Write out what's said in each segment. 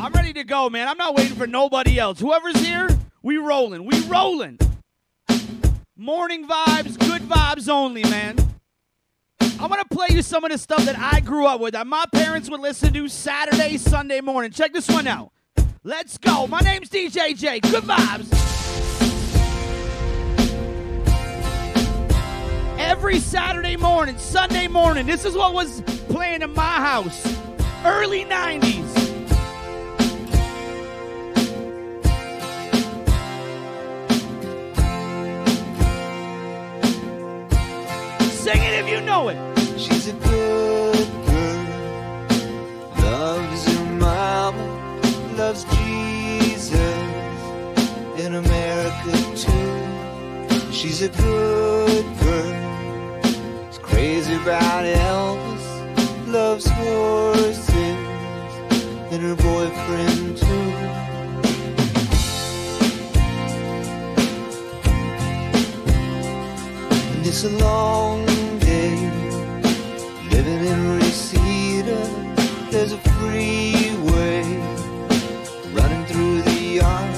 I'm ready to go, man. I'm not waiting for nobody else. Whoever's here, we rolling. We rolling. Morning vibes, good vibes only, man. I'm gonna play you some of the stuff that I grew up with that my parents would listen to Saturday, Sunday morning. Check this one out. Let's go. My name's DJ J. Good vibes. Every Saturday morning, Sunday morning, this is what was playing in my house. Early 90s. Sing it if you know it. She's a good girl, loves her mama, loves Jesus in America too. She's a good girl, is crazy about Elvis, loves horses and her boyfriend too. And it's a long There's a freeway running through the yard.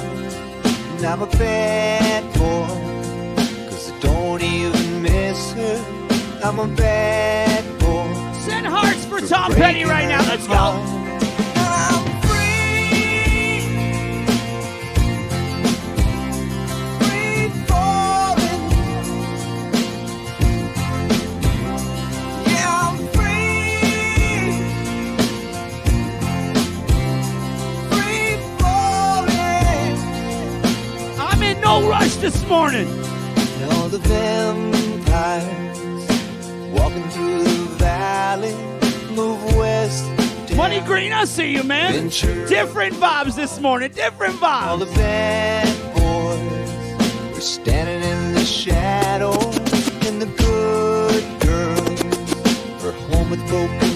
And I'm a bad boy, cause I don't even miss her. I'm a bad boy. Send hearts for Tom Petty right now. Let's go. This morning. And all the vampires walking through the valley move west. Money Green, I see you, man. Ventura. Different vibes this morning. Different All the vibes. bad boys are standing in the shadow, and the good girls are home with broken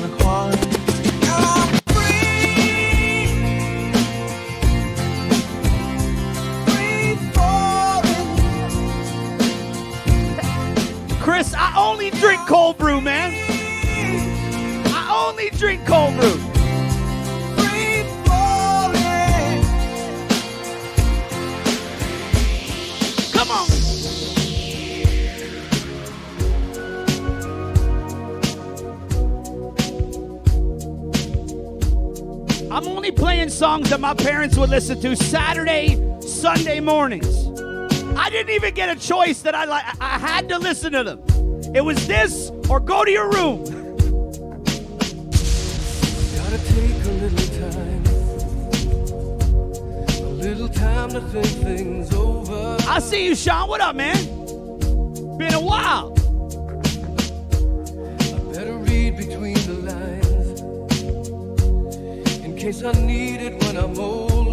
only drink cold brew, man. I only drink cold brew. Come on. I'm only playing songs that my parents would listen to Saturday, Sunday mornings. I didn't even get a choice that I like. I had to listen to them. It was this or go to your room. Gotta take a little time, a little time to think things over. I see you, Sean. What up, man? Been a while. I better read between the lines in case I need it when I'm older.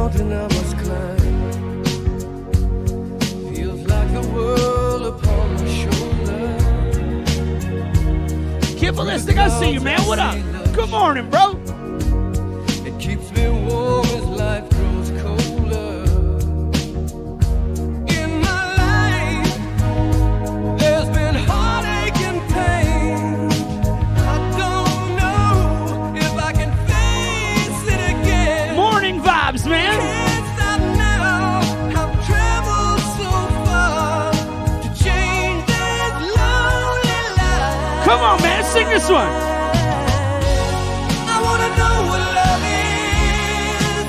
Mountain I must climb feels like world upon my shoulder. Ballistic, I see you, man. What up? Good morning, bro. This one. I wanna know what love is.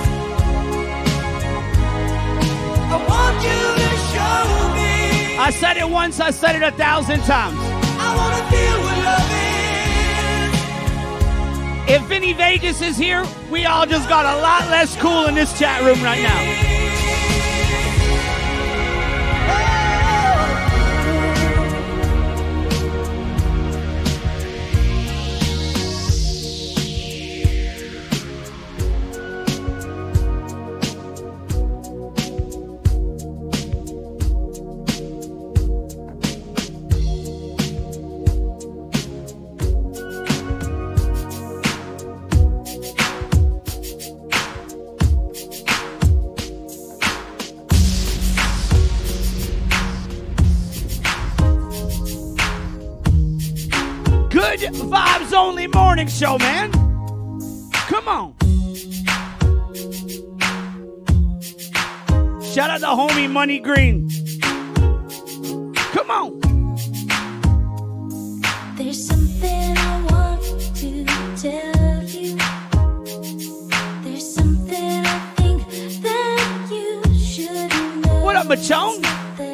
I want you to show me. I said it once, I said it a thousand times. I wanna feel what love is. If Vinny Vegas is here, we all just got a lot less cool in this chat room right now. Money Green. Come on. There's something I want to tell you. There's something I think that you should know. What up, Machone?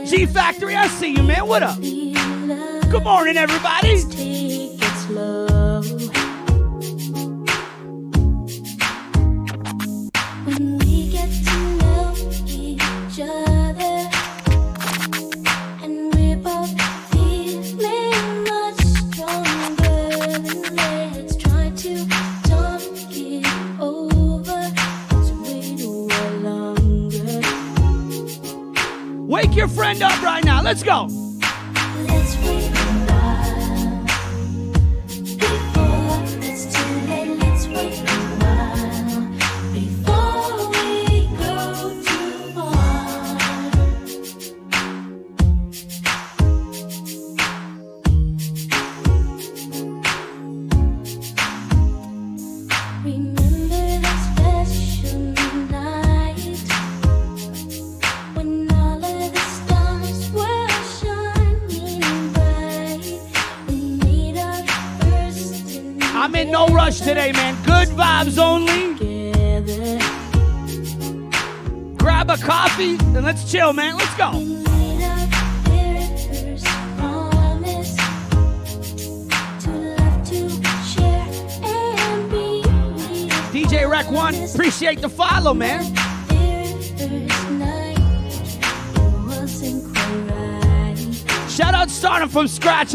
G Factory, I see you, man. What up? Good morning, everybody.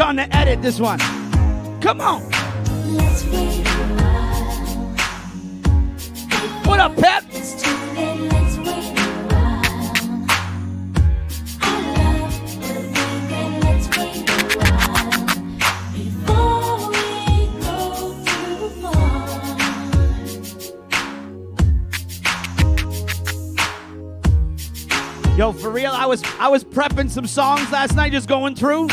On the edit this one. Come on. What up, Pep? Yo, for real, I was I was prepping some songs last night, just going through.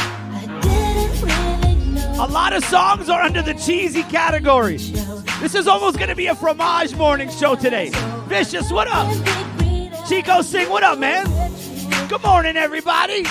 A lot of songs are under the cheesy category. This is almost gonna be a fromage morning show today. Vicious, what up? Chico Sing, what up, man? Good morning, everybody.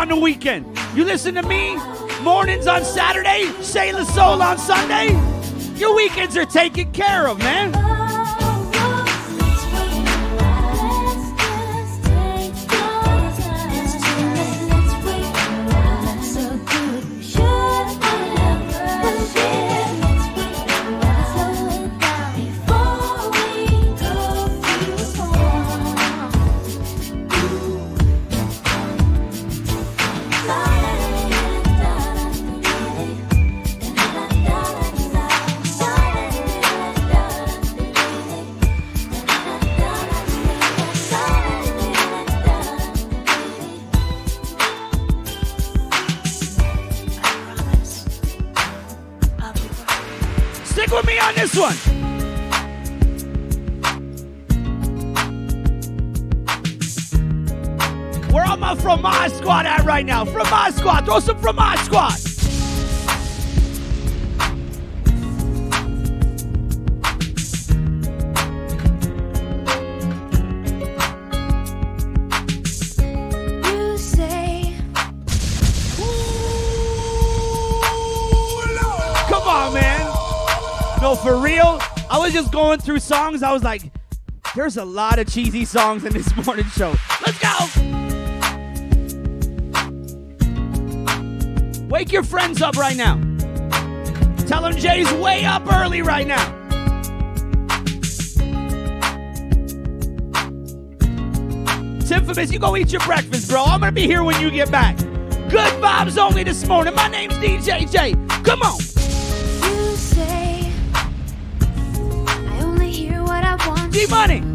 On the weekend. You listen to me, mornings on Saturday, say the Soul on Sunday. Your weekends are taken care of, man. through songs, I was like, there's a lot of cheesy songs in this morning show. Let's go! Wake your friends up right now. Tell them Jay's way up early right now. Infamous, you go eat your breakfast, bro. I'm gonna be here when you get back. Good vibes only this morning. My name's DJ J. Come on. money.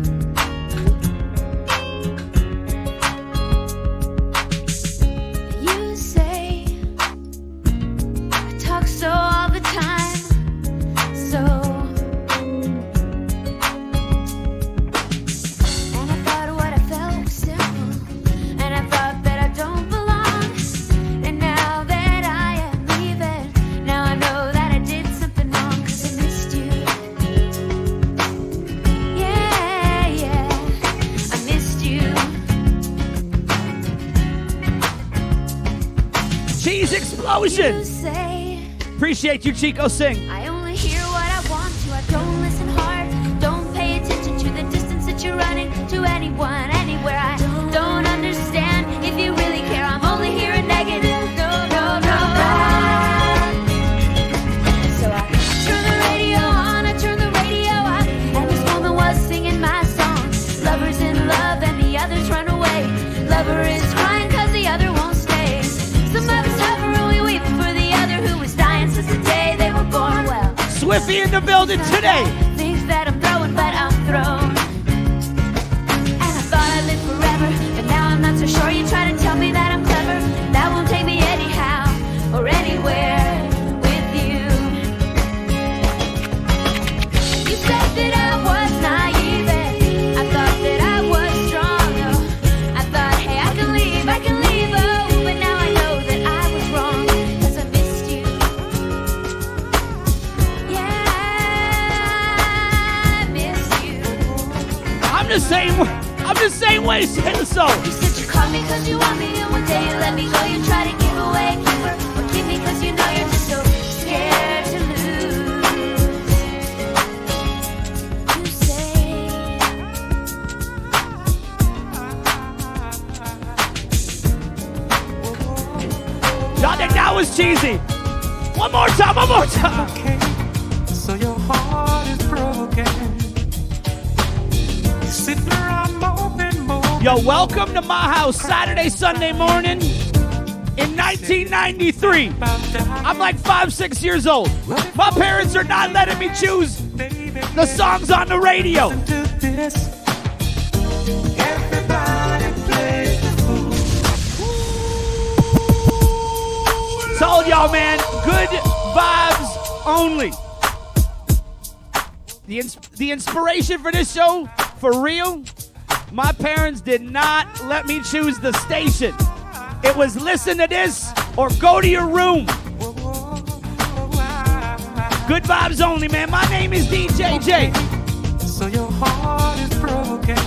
appreciate you, Chico Singh. I 93. I'm like five, six years old. My parents are not letting me choose the songs on the radio. Told y'all, man, good vibes only. The, ins- the inspiration for this show, for real, my parents did not let me choose the station. It was listen to this or go to your room. Good vibes only, man. My name is DJ J. So your heart is broken.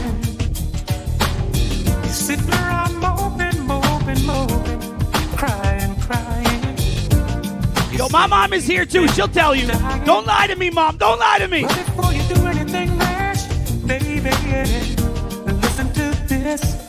You're around moping, moping, moping, crying, crying. Yo, my mom is here too. She'll tell you. Don't lie to me, mom. Don't lie to me. Before you do anything rash, baby, listen to this.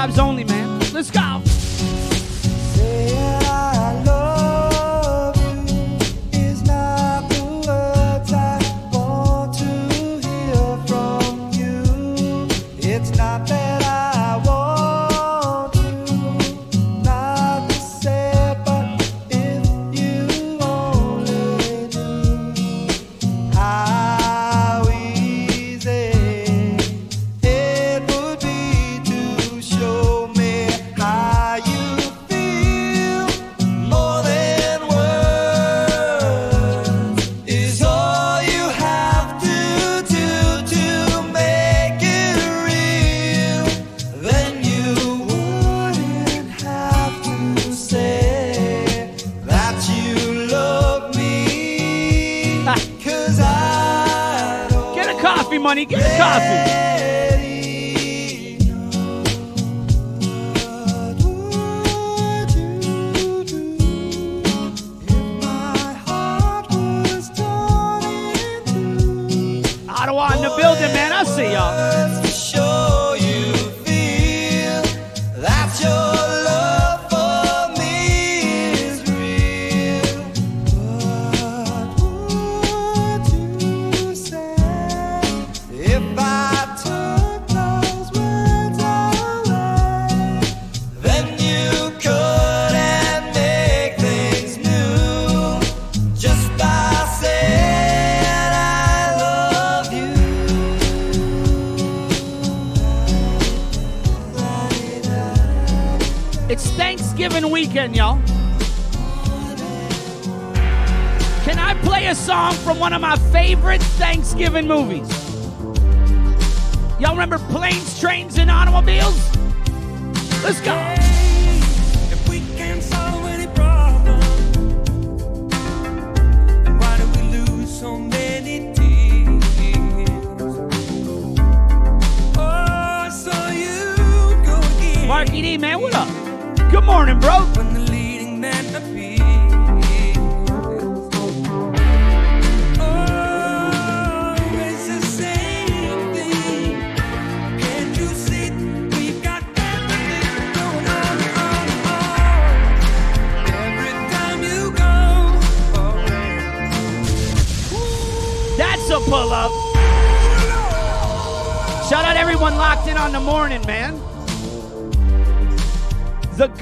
job's only in movies.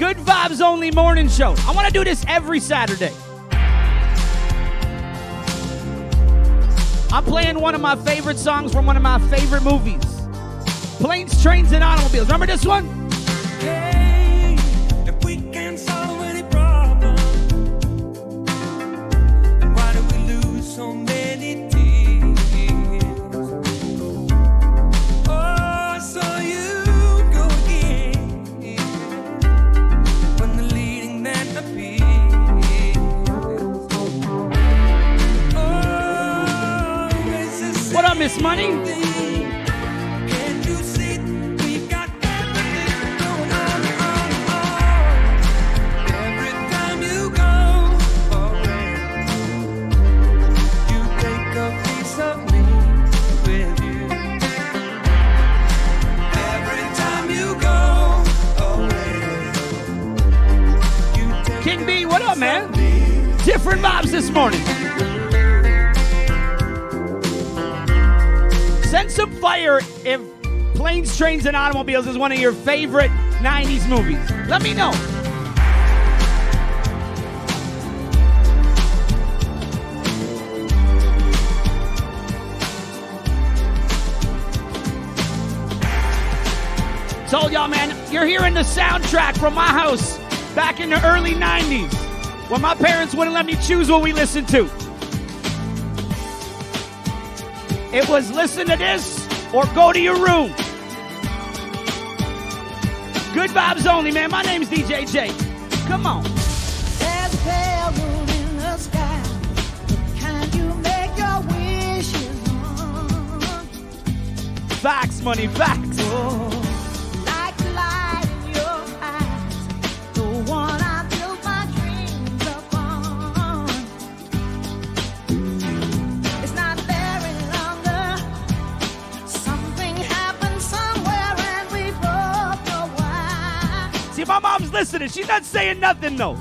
Good Vibes Only Morning Show. I want to do this every Saturday. I'm playing one of my favorite songs from one of my favorite movies Planes, Trains, and Automobiles. Remember this one? Trains, and Automobiles is one of your favorite 90s movies? Let me know. Told y'all, man, you're hearing the soundtrack from my house back in the early 90s when my parents wouldn't let me choose what we listened to. It was listen to this or go to your room. Straight vibes only, man. My name's DJ J. Come on. Facts, money, facts. to. She's not saying nothing though.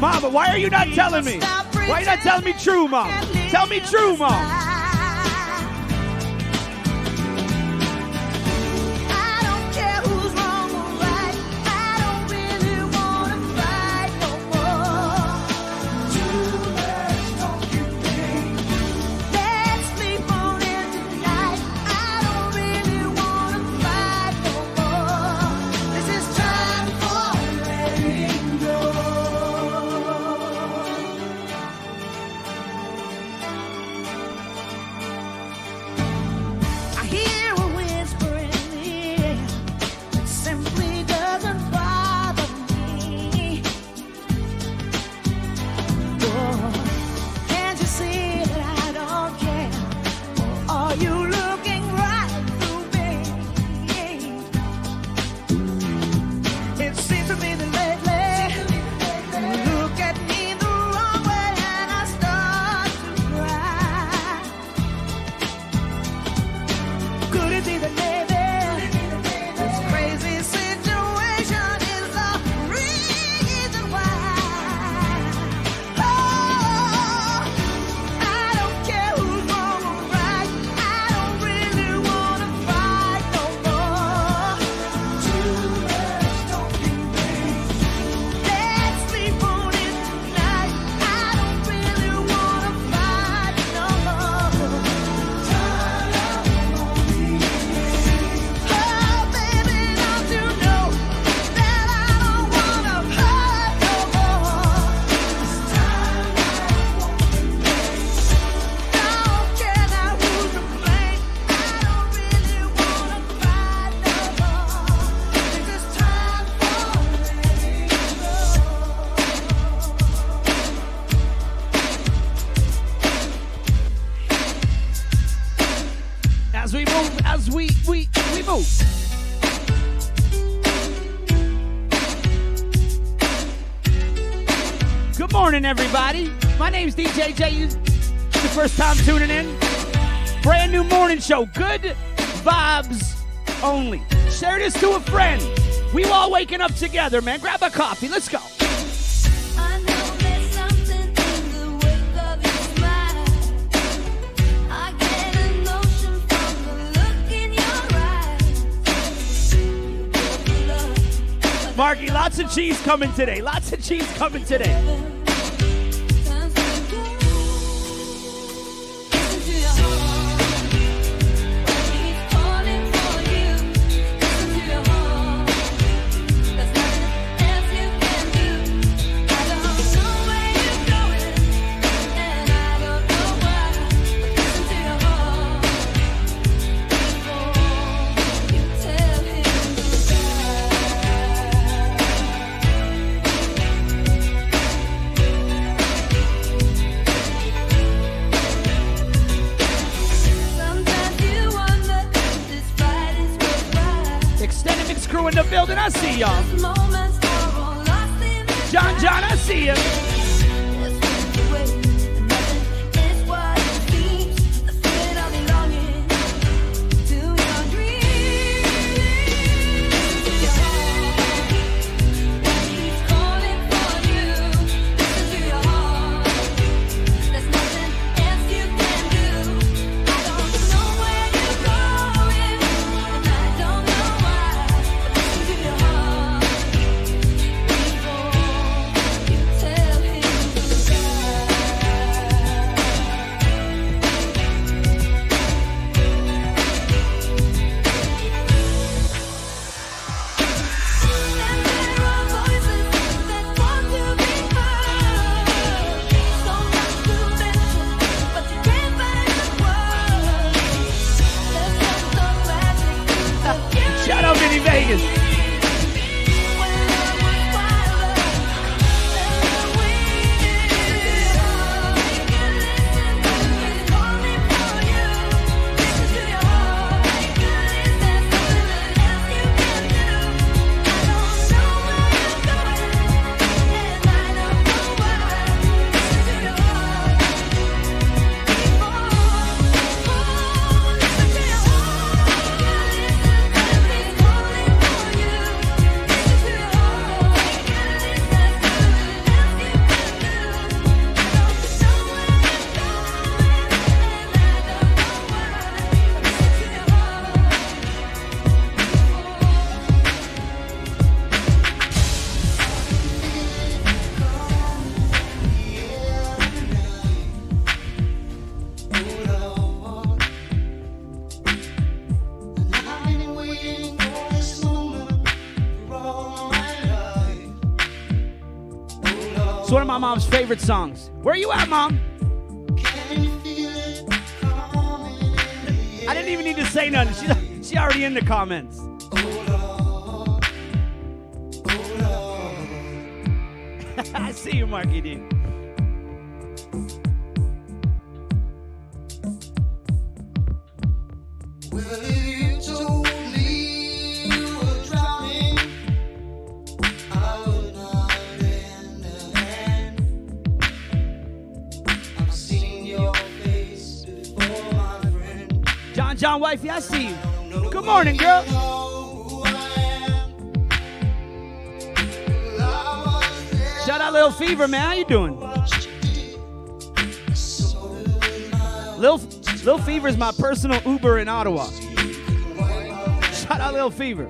Mama, why are you not telling me? Why are you not telling me true, mom? Tell me true, mom. show. Good vibes only. Share this to a friend. We all waking up together, man. Grab a coffee. Let's go. Marky, lots of cheese coming today. Lots of cheese coming today. Favorite songs. Where you at, mom? I didn't even need to say nothing. She's, she already in the comments. I see you, Marky D. Fever, man. How you doing? Lil Lil Fever is my personal Uber in Ottawa. Shout out Lil Fever.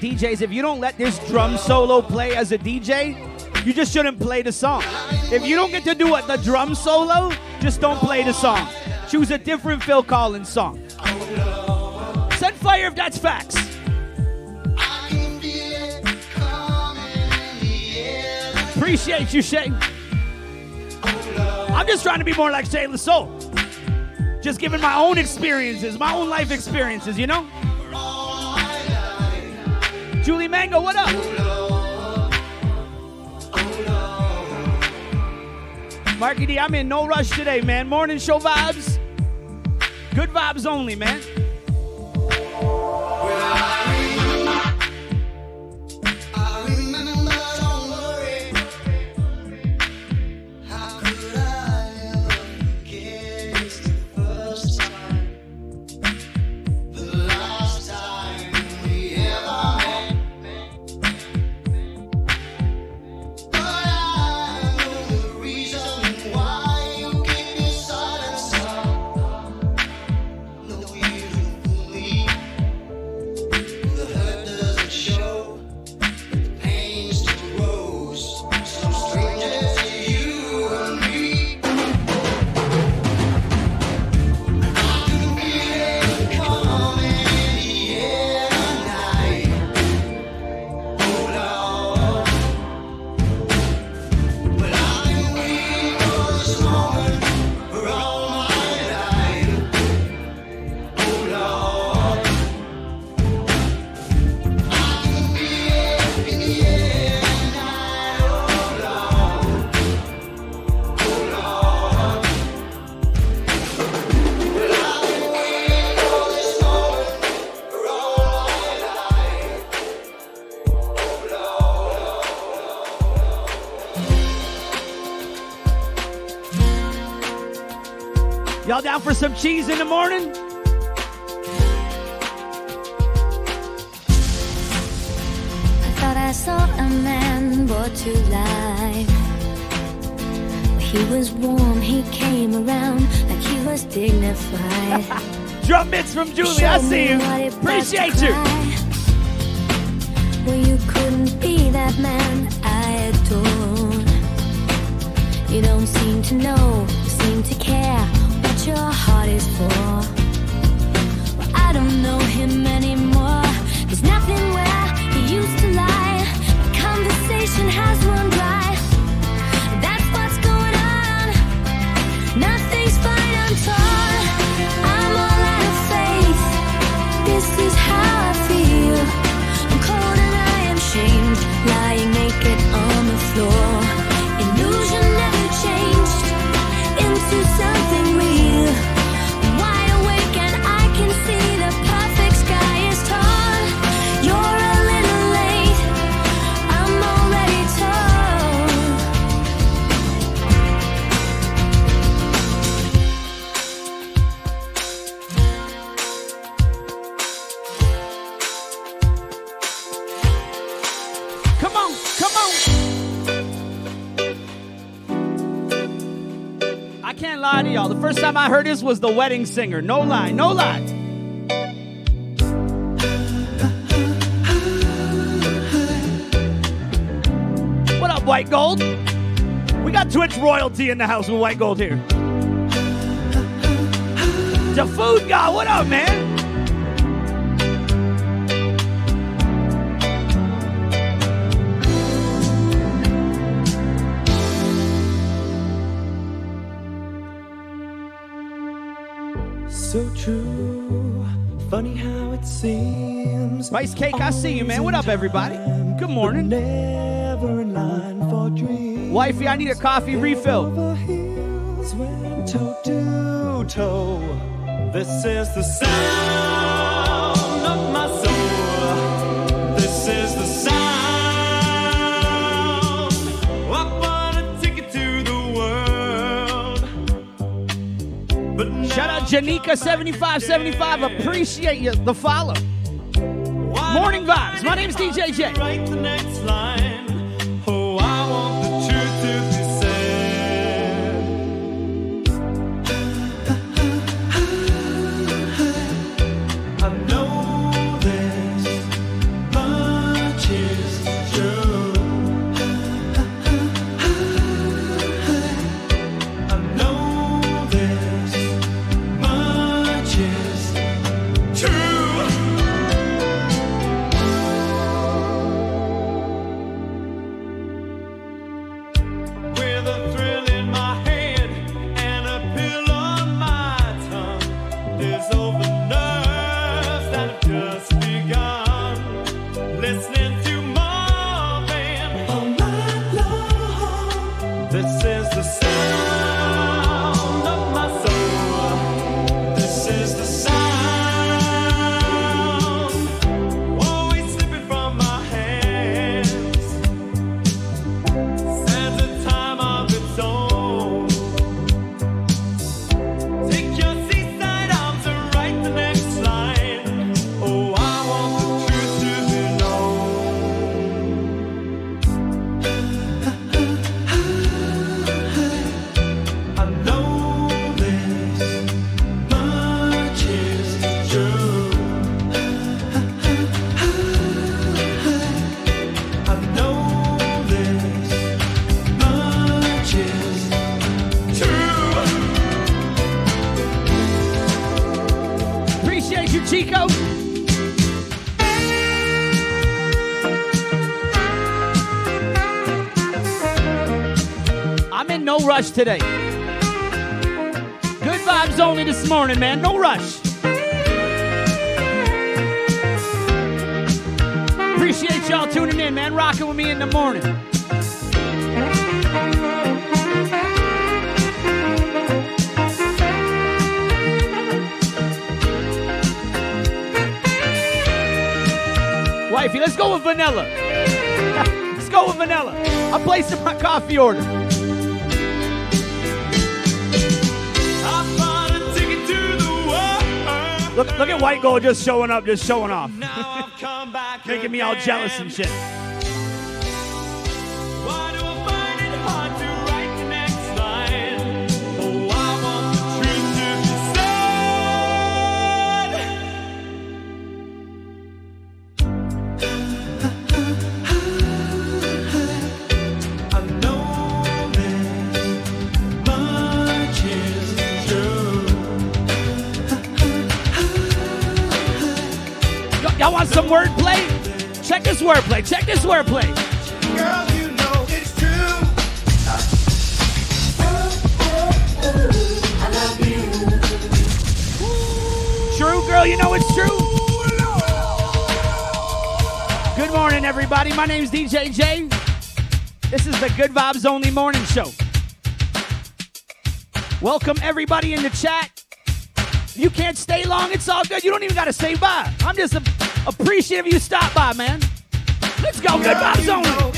DJs, if you don't let this drum solo play as a DJ, you just shouldn't play the song. If you don't get to do it, the drum solo, just don't play the song. Choose a different Phil Collins song. Send fire if that's facts. Appreciate you, Shay. I'm just trying to be more like Shay Soul. Just giving my own experiences, my own life experiences, you know? Julie Mango, what up? Marky D, I'm in no rush today, man. Morning show vibes. Good vibes only, man. Some cheese in the morning? I thought I saw a man brought to life. He was warm, he came around like he was dignified. Drum bits from Julie, I see you. what it felt to Appreciate you. This was The Wedding Singer. No lie, no lie. What up, White Gold? We got Twitch royalty in the house with White Gold here. The food guy, what up, man? Funny how it seems. Rice Cake, I see you, man. What up, everybody? Good morning. Never in line for dreams. Wifey, I need a coffee refill. Over heels went toe to toe. This is the sound Janika7575. Appreciate you, the follow. Morning vibes. My name name's DJ J. today. Good vibes only this morning, man. No rush. Appreciate y'all tuning in, man. Rocking with me in the morning. Wifey, let's go with vanilla. let's go with vanilla. I'm placing my coffee order. Look, look at White Gold just showing up, just showing off. Now I've come back Making me all jealous and shit. Wordplay. Check this wordplay. Girl, you know it's true. True, girl, you know it's true. Good morning, everybody. My name's DJ J. This is the Good Vibes Only Morning Show. Welcome, everybody in the chat. You can't stay long, it's all good. You don't even got to say bye. I'm just appreciative you stopped by, man. Go, Good Vibes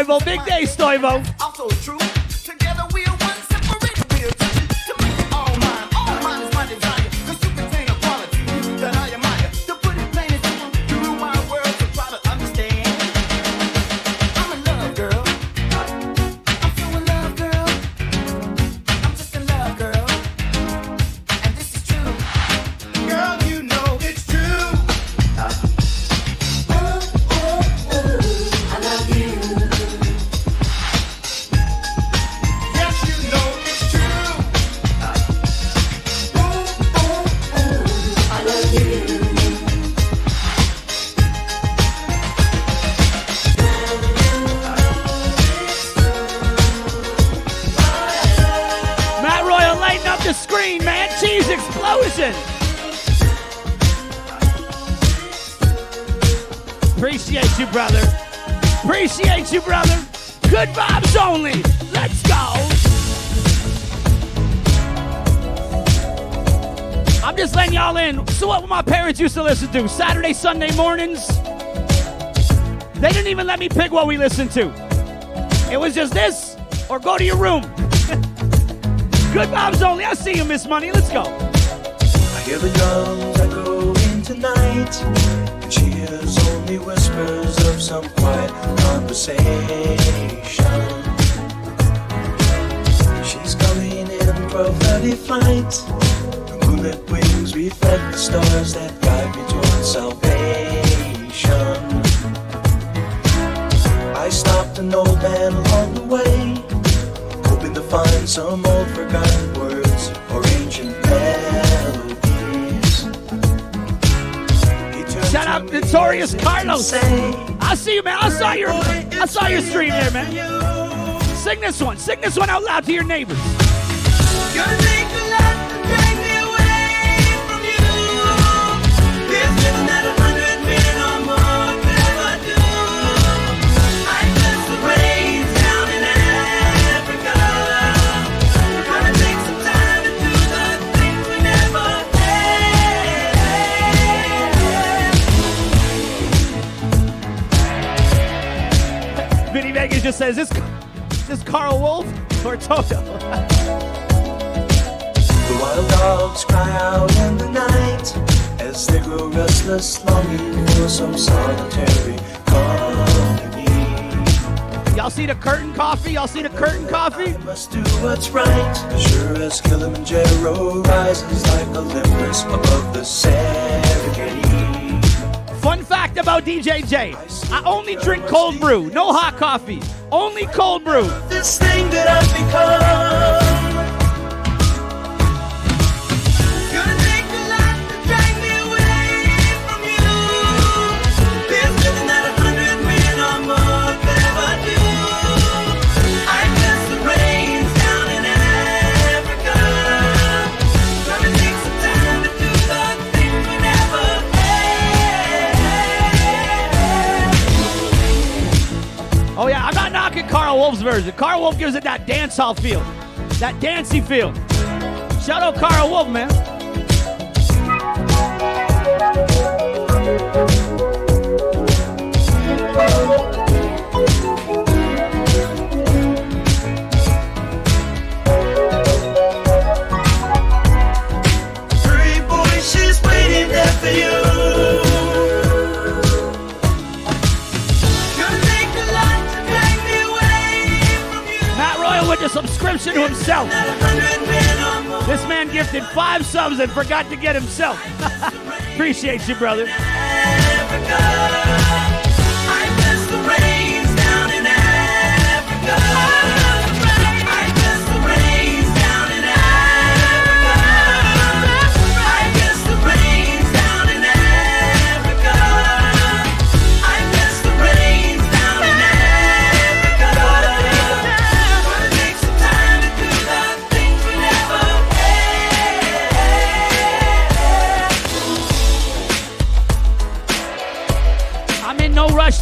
Stoivo. Big day, Stoivo. Used to listen to Saturday, Sunday mornings. They didn't even let me pick what we listened to. It was just this or go to your room. Good vibes only. I see you, Miss Money. Let's go. I hear the drums echoing tonight, and she hears only whispers of some quiet conversation. She's coming in prophetic flight. The moonlit wings reflect the stars that salvation. I stopped an old man along the way hoping to find some old forgotten words or ancient melodies. He turned Shout to out Notorious as if to Carlos. say, I see you, man. I saw your "Boy, I saw your stream there, man. you." Sing this one. Sing this one out loud to your neighbors. Gonna take Vegas just says, "This, this Karl Wolf or Toto?" The wild dogs cry out in the night as they grow restless, longing for some solitary company. Y'all see the curtain coffee? Y'all see the curtain coffee? I must do what's right, as sure as Kilimanjaro rises like Olympus above the Serengeti. Fun fact about DJ I only drink cold brew, no hot coffee, only cold brew. Wolf's version. Karl Wolf gives it that dance hall feel, that dancey feel. Shout out Karl Wolf, man. To himself. This man gifted five subs and forgot to get himself. Appreciate you, brother.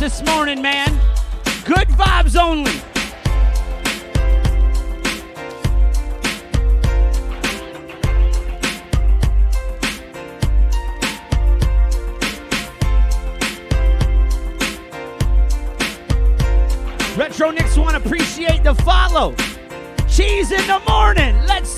this morning, man. Good vibes only. Retro Knicks want to appreciate the follow. Cheese in the morning. Let's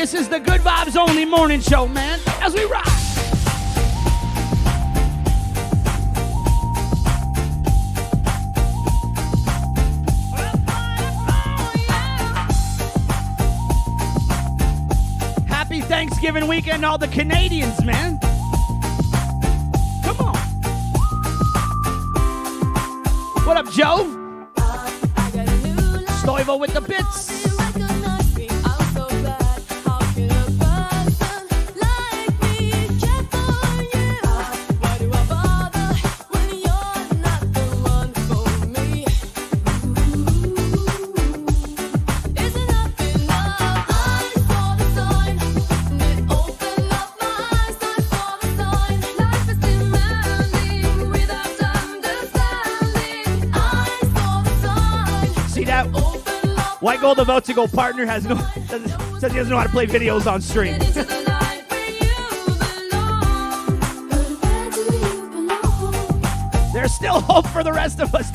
This is the Good Vibes Only Morning Show, man. As we rock. Happy Thanksgiving weekend, all the Canadians, man. Come on. What up, Joe? Stoivo with the bits. The Vote to Go partner has no says he doesn't know how to play videos on stream. There's still hope for the rest of us.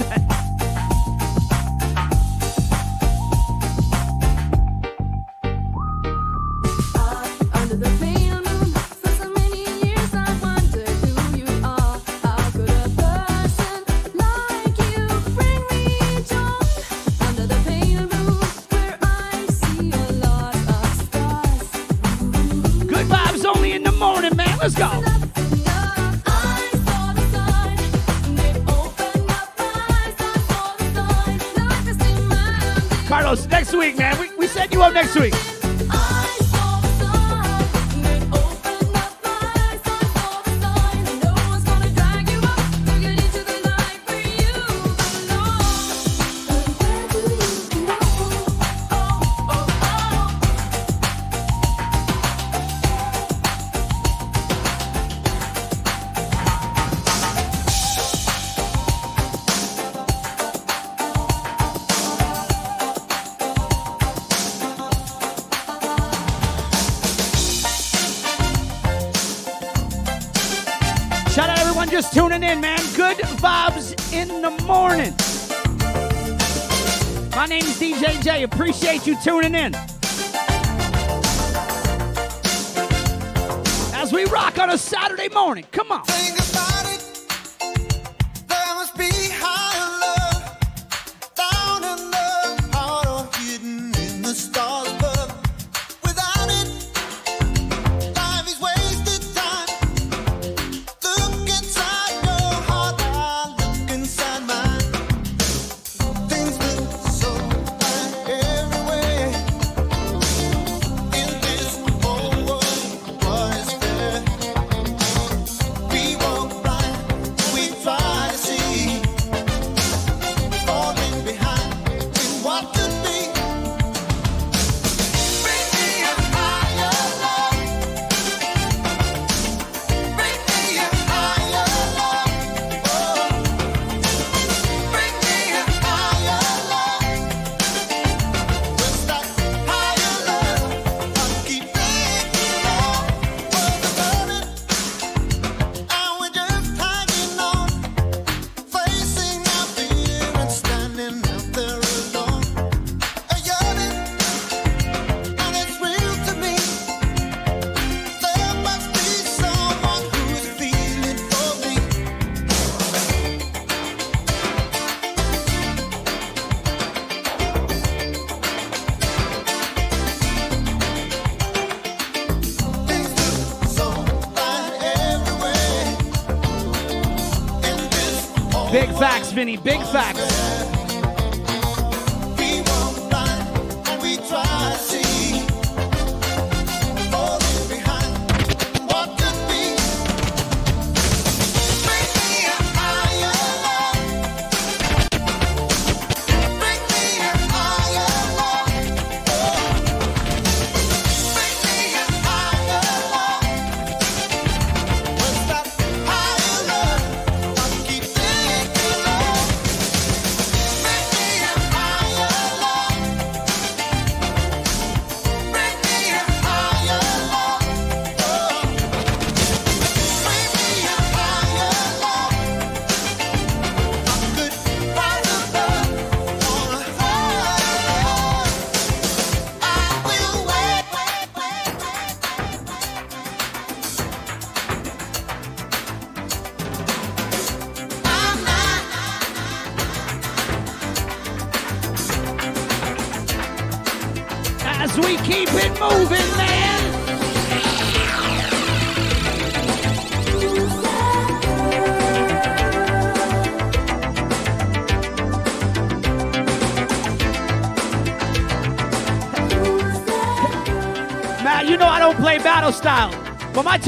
Shout out everyone just tuning in, man. Good vibes in the morning. My name is DJ J. Appreciate you tuning in. As we rock on a Saturday morning, come on.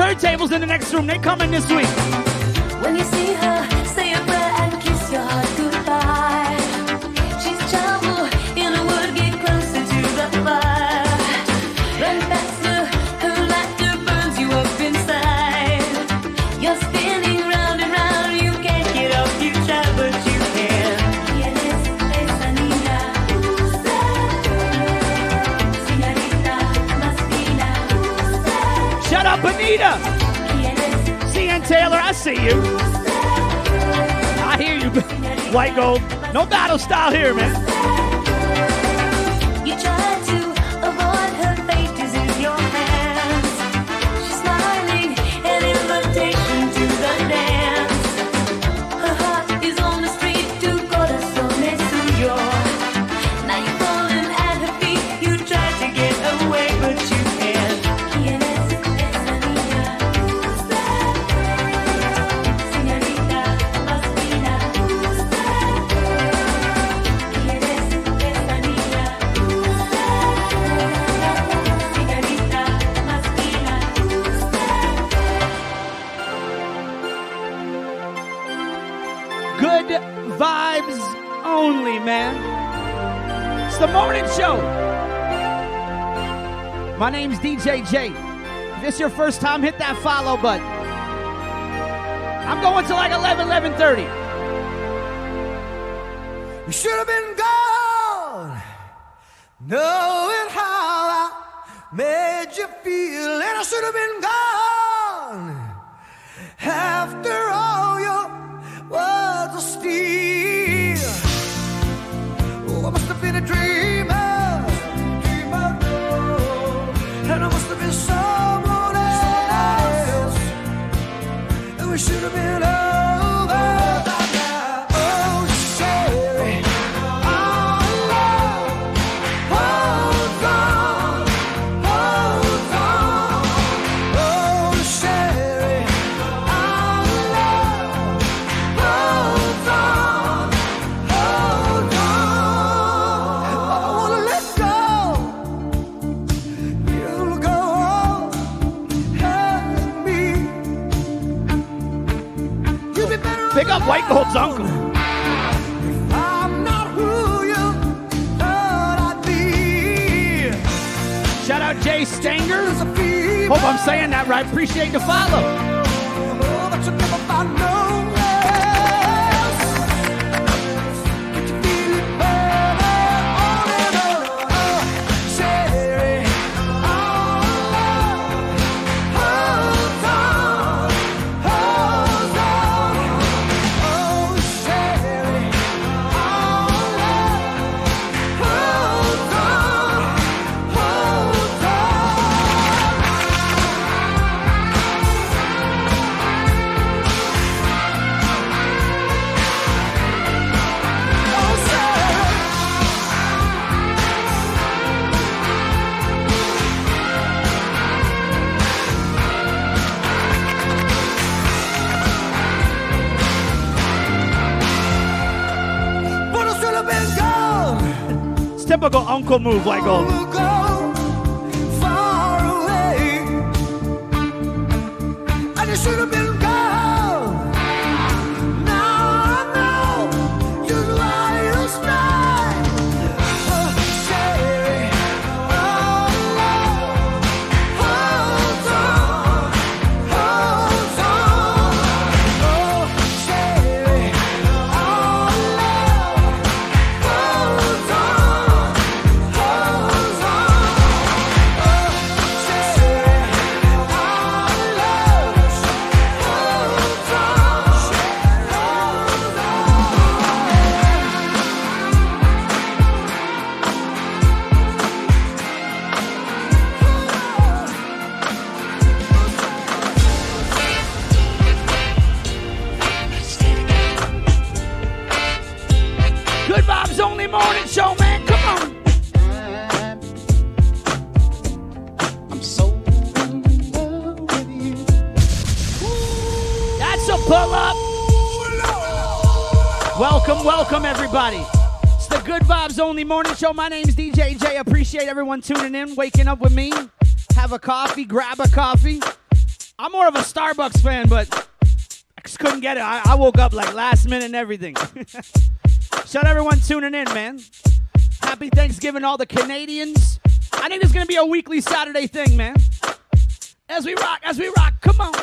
Third table's in the next room. They coming this week. When you see her. White gold. No battle style here, man. Good vibes only, man. It's the morning show. My name's DJ J. If this your first time, hit that follow button. I'm going to like 11, 11.30. You should have been gone Knowing how I made you feel And I should have been gone how I'm saying that right. Appreciate the follow. typical uncle move, like a. Only Morning Show. My name's DJ J. Appreciate everyone tuning in, waking up with me. Have a coffee, grab a coffee. I'm more of a Starbucks fan, but I just couldn't get it. I, I woke up like last minute and everything. Shout everyone tuning in, man. Happy Thanksgiving, all the Canadians. I think it's gonna be a weekly Saturday thing, man. As we rock, as we rock, come on.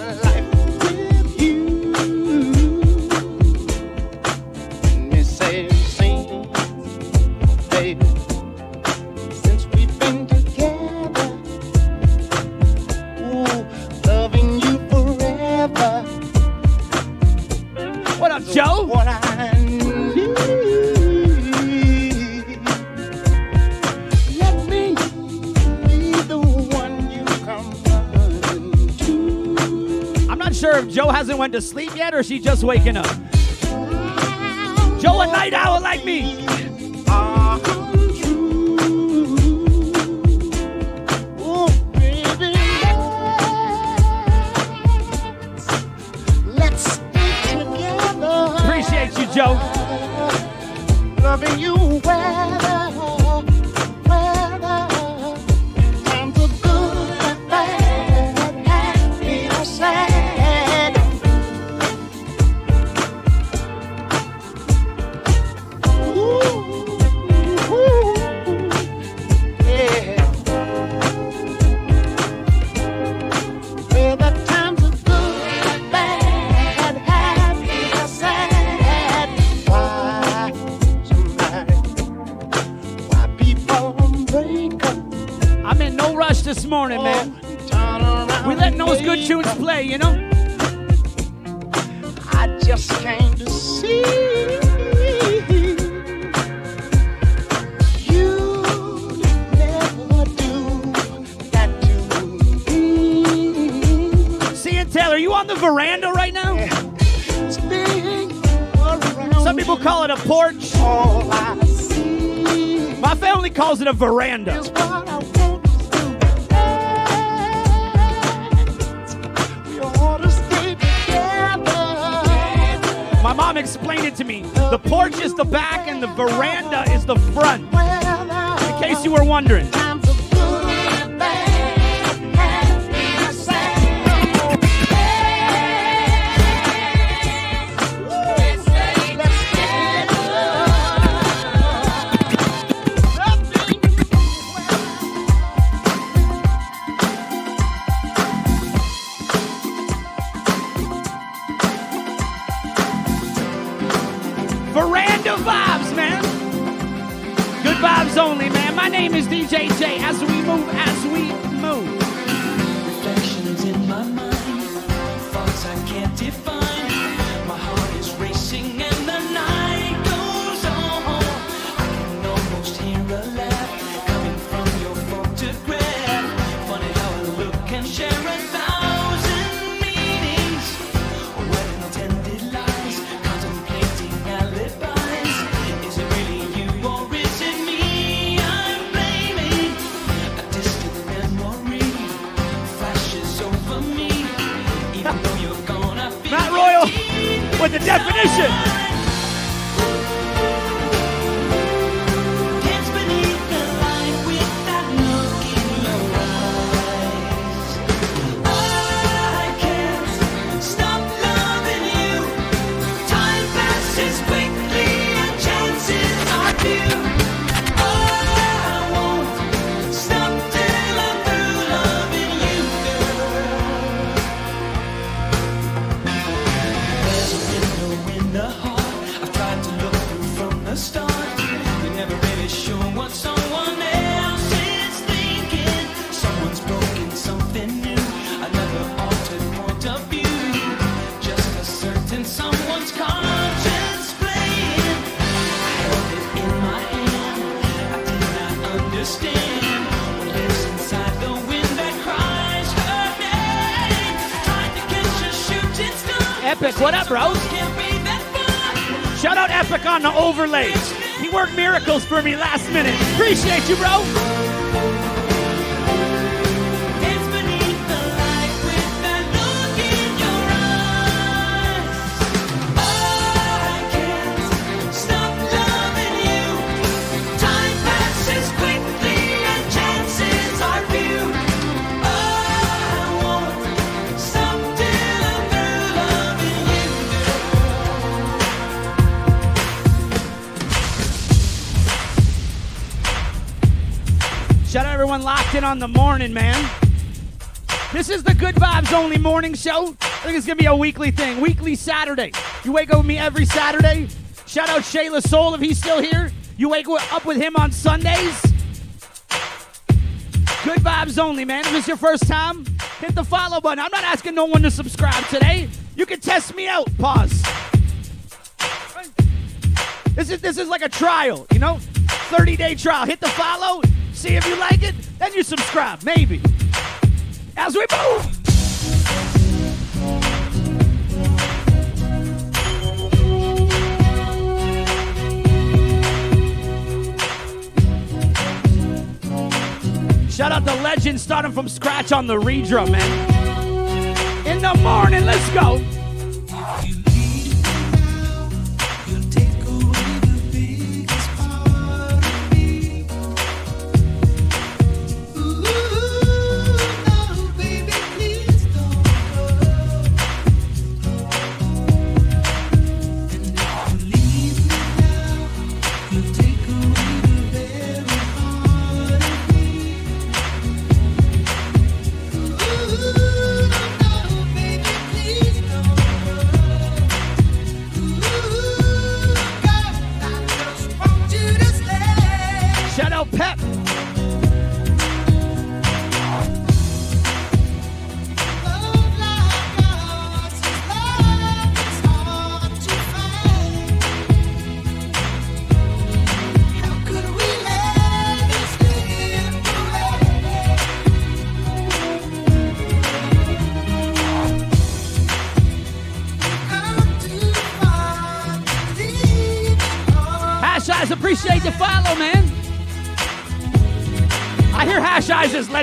la la. asleep yet or is she just waking up? Joe, a night owl like me. a veranda. Shout out Epic on the overlays. He worked miracles for me last minute. Appreciate you, bro. On the morning, man. This is the Good Vibes Only Morning Show. I think it's gonna be a weekly thing, weekly Saturday. You wake up with me every Saturday. Shout out Shayla Soul if he's still here. You wake up with him on Sundays. Good vibes only, man. If it's your first time, hit the follow button. I'm not asking no one to subscribe today. You can test me out. Pause. This is this is like a trial, you know? 30 day trial. Hit the follow, see if you like it, then you subscribe. Maybe. As we move. Shout out the legend starting from scratch on the redrum, man. In the morning, let's go.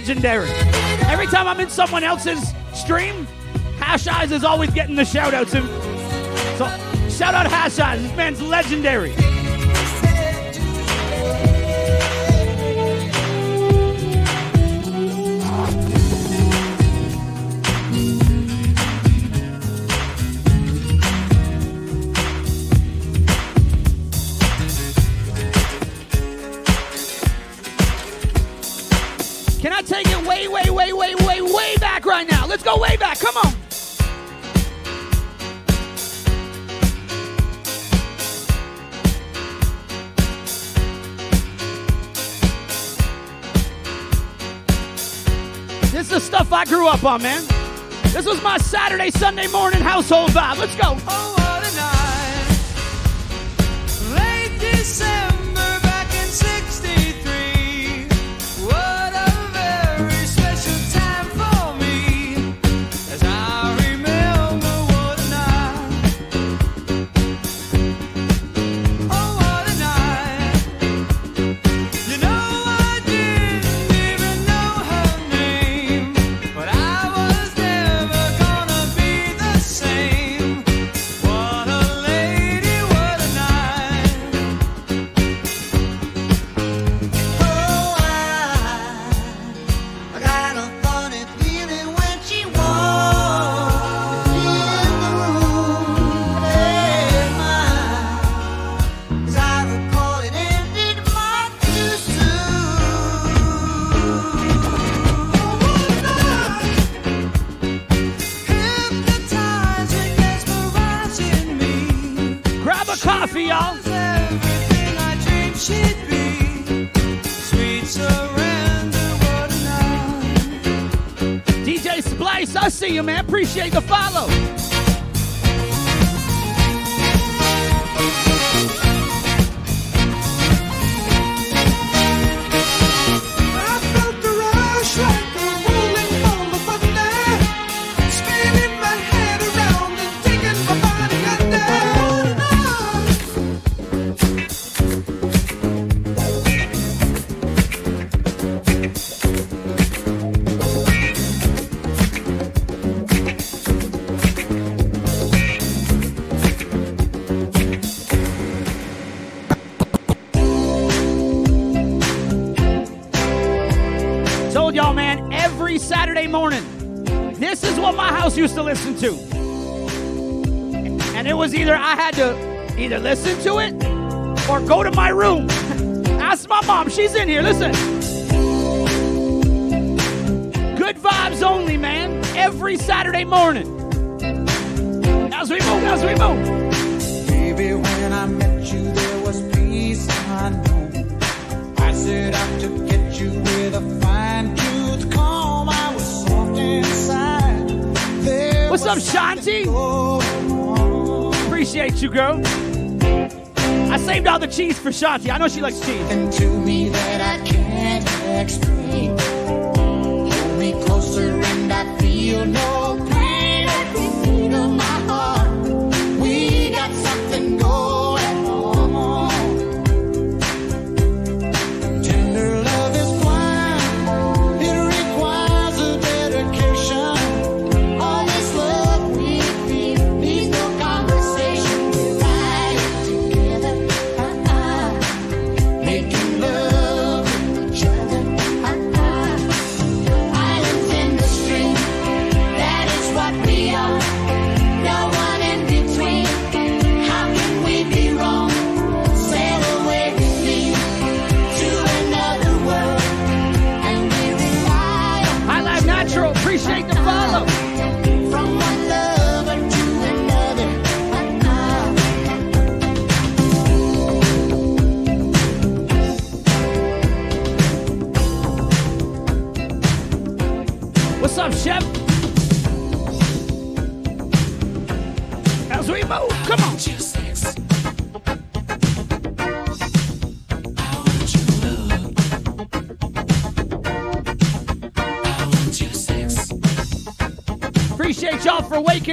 Legendary. Every time I'm in someone else's stream, Hash Eyes is always getting the shout outs. So, shout out Hash Eyes. This man's legendary. On, man. This was my Saturday, Sunday morning household vibe. Let's go. Oh, appreciate the in here. Listen. Good vibes only, man. Every Saturday morning. As we move, as we move. Baby, when I met you, there was peace I know. I set out to get you with a fine tooth comb. I was soft inside. There What's up, Shanti? Appreciate you, girl. I saved all the cheese for Shanti. I know she likes cheese. You know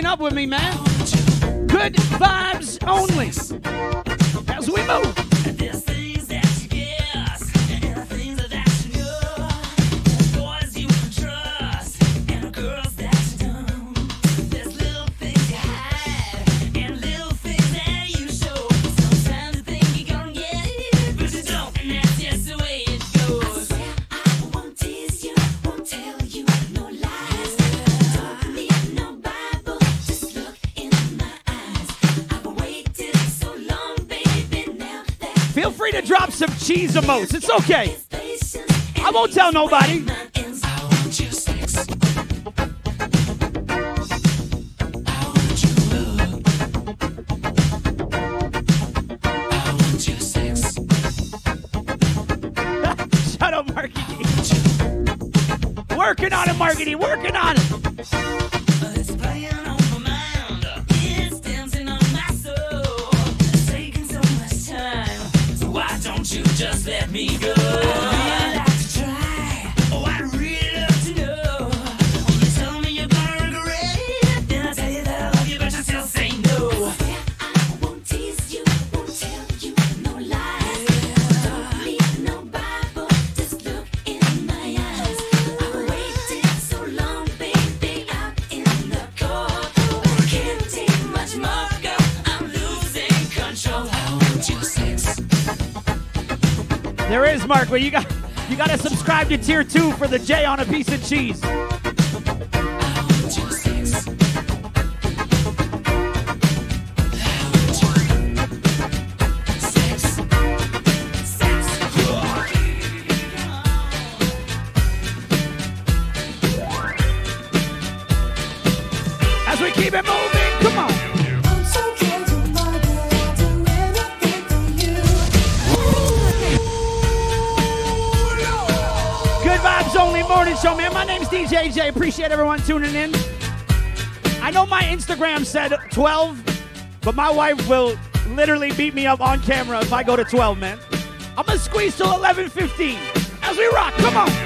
up with me, man. Good vibes only. cheese the most. It's okay. I won't tell nobody. Shut up, Working on it, Marketing. Working but you got you got to subscribe to tier two for the J on a piece of cheese. DJ. Appreciate everyone tuning in. I know my Instagram said 12, but my wife will literally beat me up on camera if I go to 12, man. I'm gonna squeeze till 11:15 as we rock. Come on.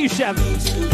you, Chef.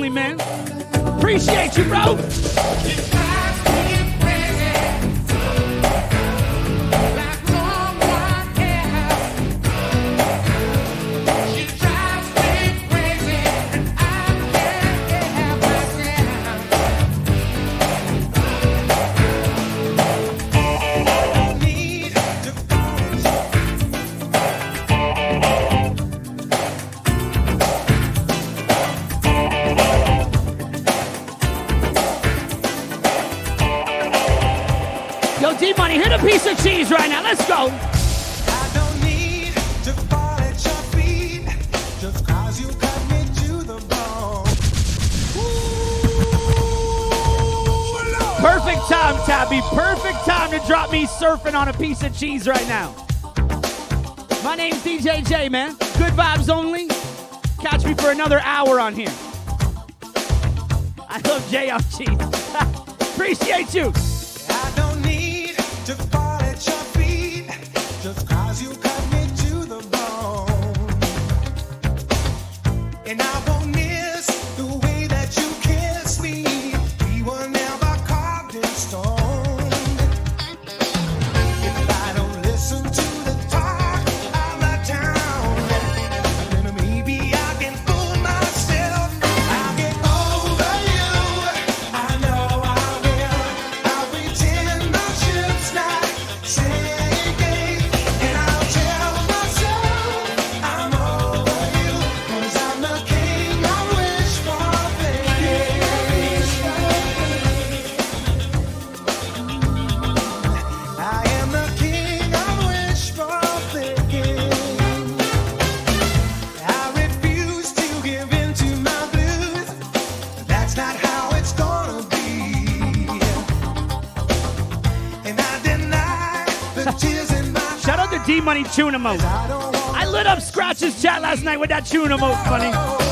lonely, man. Appreciate you, bro. piece of cheese right now. Let's go. Perfect time, Tabby. Perfect time to drop me surfing on a piece of cheese right now. My name's DJ J, man. Good vibes only. Catch me for another hour on here. I love J on cheese. Appreciate you. tune emote. I lit up Scratch's chat last night with that tune emote, funny.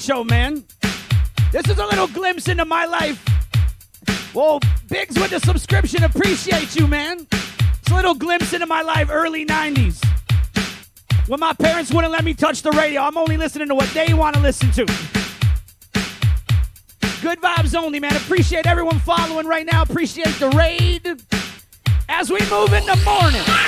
show, man. This is a little glimpse into my life. Well, Biggs with the subscription, appreciate you, man. It's a little glimpse into my life, early 90s. When my parents wouldn't let me touch the radio, I'm only listening to what they want to listen to. Good vibes only, man. Appreciate everyone following right now. Appreciate the raid. As we move in the morning.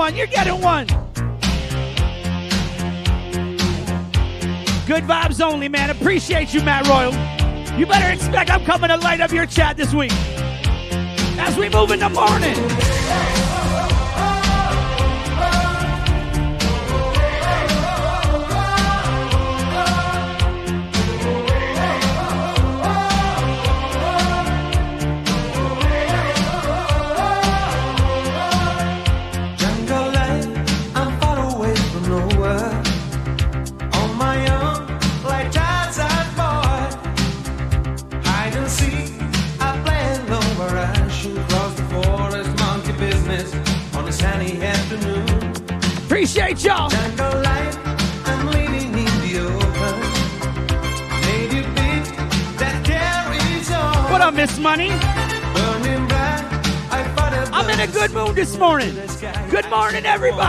one. You're getting one. Good vibes only, man. Appreciate you, Matt Royal. You better expect I'm coming to light up your chat this week as we move in the morning.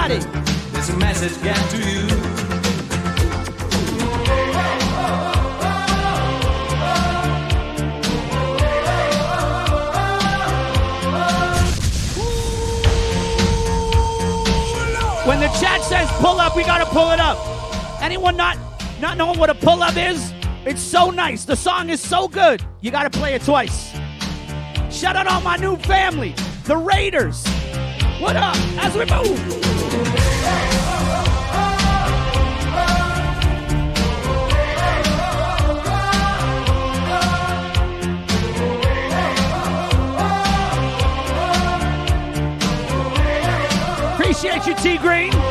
Everybody. A message got to you. When the chat says pull up, we gotta pull it up. Anyone not not knowing what a pull up is? It's so nice. The song is so good. You gotta play it twice. Shout out all my new family, the Raiders. What up? As we move. You, T Green.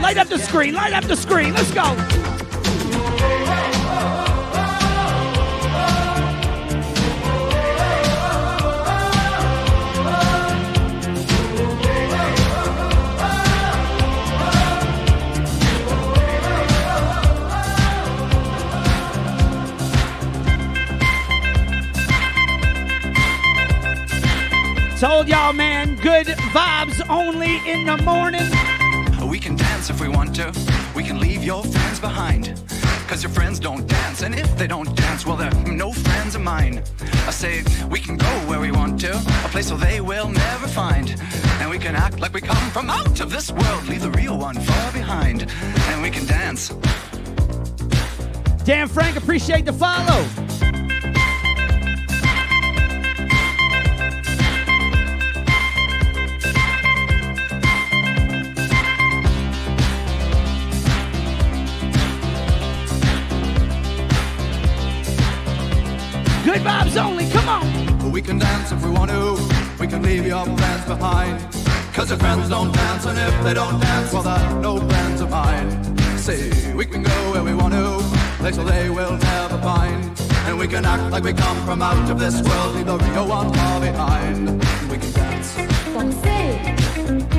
Light up the screen, light up the screen. Let's go. Told y'all, man, good vibes only in the morning. To. We can leave your friends behind. Cause your friends don't dance, and if they don't dance, well, they're no friends of mine. I say we can go where we want to, a place where they will never find. And we can act like we come from out of this world, leave the real one far behind. And we can dance. Dan Frank, appreciate the follow. On. We can dance if we want to. We can leave your friends behind. Cause your friends don't dance, and if they don't dance, well, they're no friends of mine. See, we can go where we want to, place where they will never find. And we can act like we come from out of this world, leave the real one far behind. We can dance. We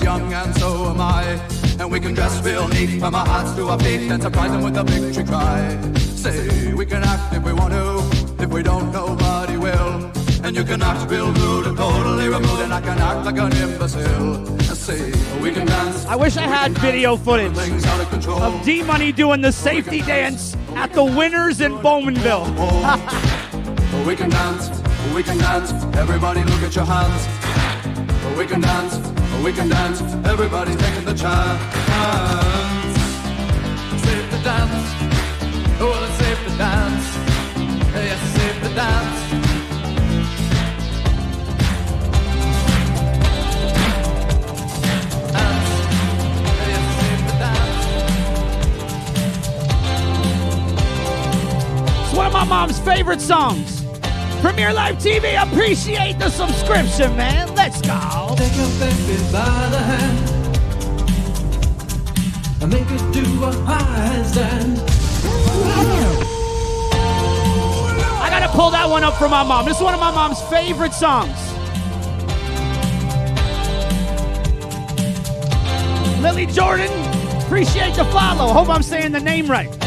Is young and so am I. And we can dress real neat from our hearts to our feet and surprise them with a victory cry. Say we can act if we want to. If we don't, nobody will. And you can act real rude and totally removed, and I can act like an imbecile. Say we can dance. I wish I had video footage of of D Money doing the safety dance at the Winners in Bowmanville. We can dance, we can dance, everybody look at your hands. We can dance, we can dance, everybody's taking the chance. Safe to dance, oh. Yes, it's safe to dance. Yes, it's safe dance. One of my mom's favorite songs. Premier Live TV, appreciate the subscription, man. Let's go. Take your baby by the hand and make do a handstand. I gotta pull that one up for my mom. This is one of my mom's favorite songs. Lily Jordan, appreciate the follow. Hope I'm saying the name right.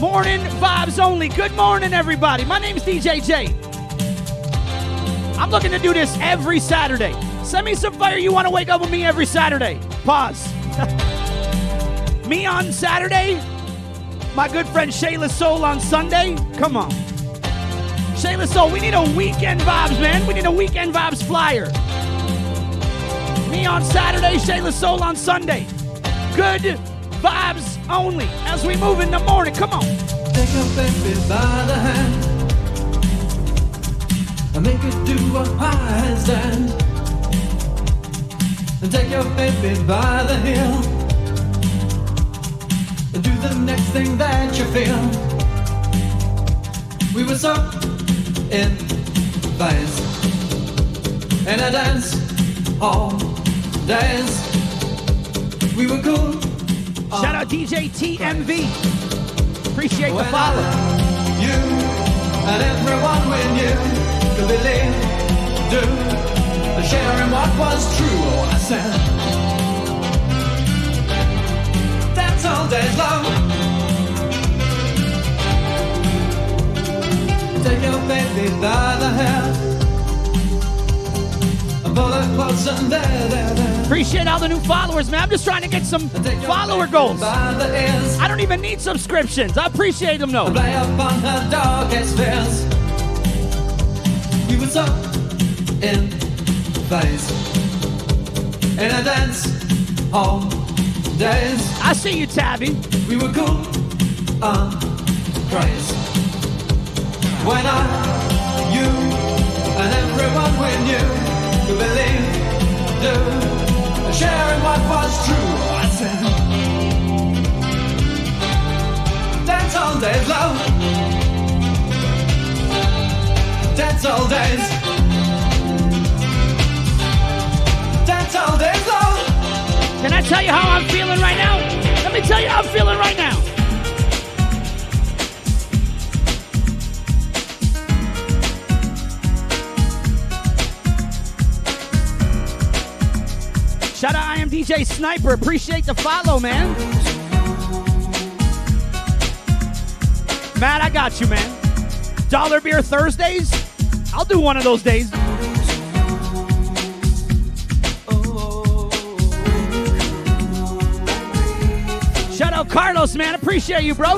Morning vibes only. Good morning, everybody. My name is DJ J. I'm looking to do this every Saturday. Send me some fire. You want to wake up with me every Saturday? Pause. me on Saturday. My good friend Shayla Soul on Sunday. Come on. Shayla Soul, we need a weekend vibes, man. We need a weekend vibes flyer. Me on Saturday, Shayla Soul on Sunday. Good vibes only as we move in the morning. Come on. Take your baby by the hand and make it do a handstand. And take your baby by the heel and do the next thing that you feel. We were so in phase and I dance all dance. We were cool. Shout out DJ TMV. Appreciate the follow. You and everyone we knew could believe, do, sharing what was true. Oh, I said, that's all days long. Take your baby by the hair Appreciate all the new followers, man. I'm just trying to get some follower goals. I don't even need subscriptions. I appreciate them though. We were so in phase in a dance hall days. I see you, Tabby. We were cool on craze. When I, you, and everyone we knew could believe, do, sharing what was true. I said, all love. All days. Can I tell you how I'm feeling right now? Let me tell you how I'm feeling right now. DJ Sniper. Appreciate the follow, man. Matt, I got you, man. Dollar Beer Thursdays? I'll do one of those days. Shout out Carlos, man. Appreciate you, bro.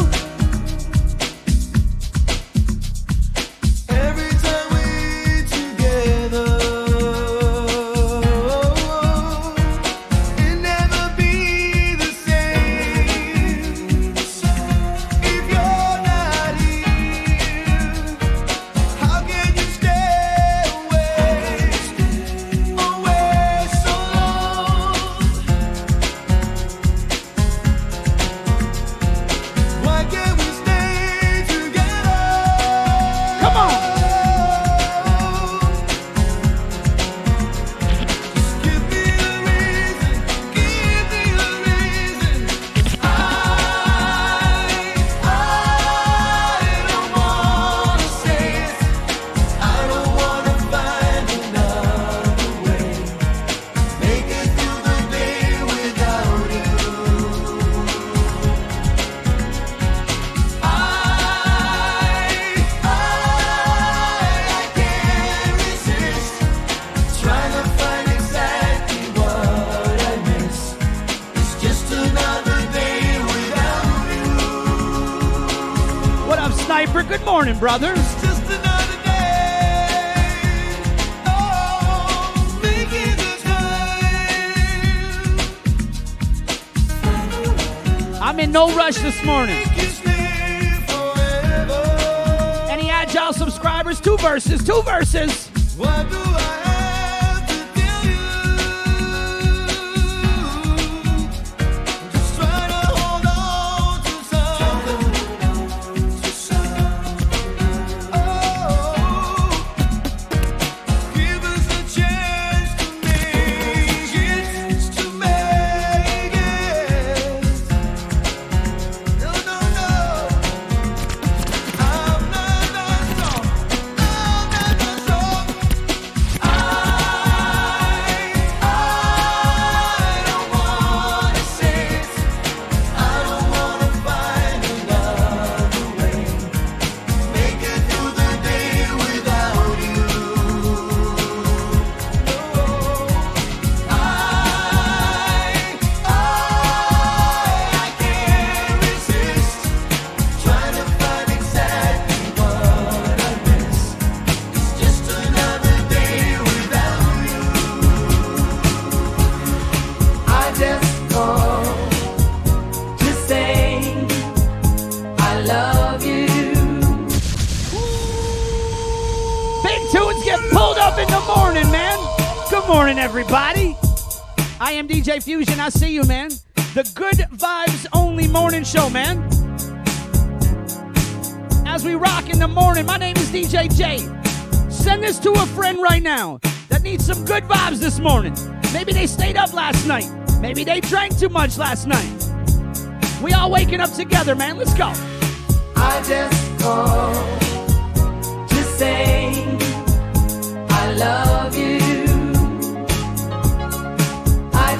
Brother. DJ Fusion. I see you, man. The Good Vibes Only Morning Show, man. As we rock in the morning, my name is DJ J. Send this to a friend right now that needs some good vibes this morning. Maybe they stayed up last night. Maybe they drank too much last night. We all waking up together, man. Let's go. I just called to say I love you.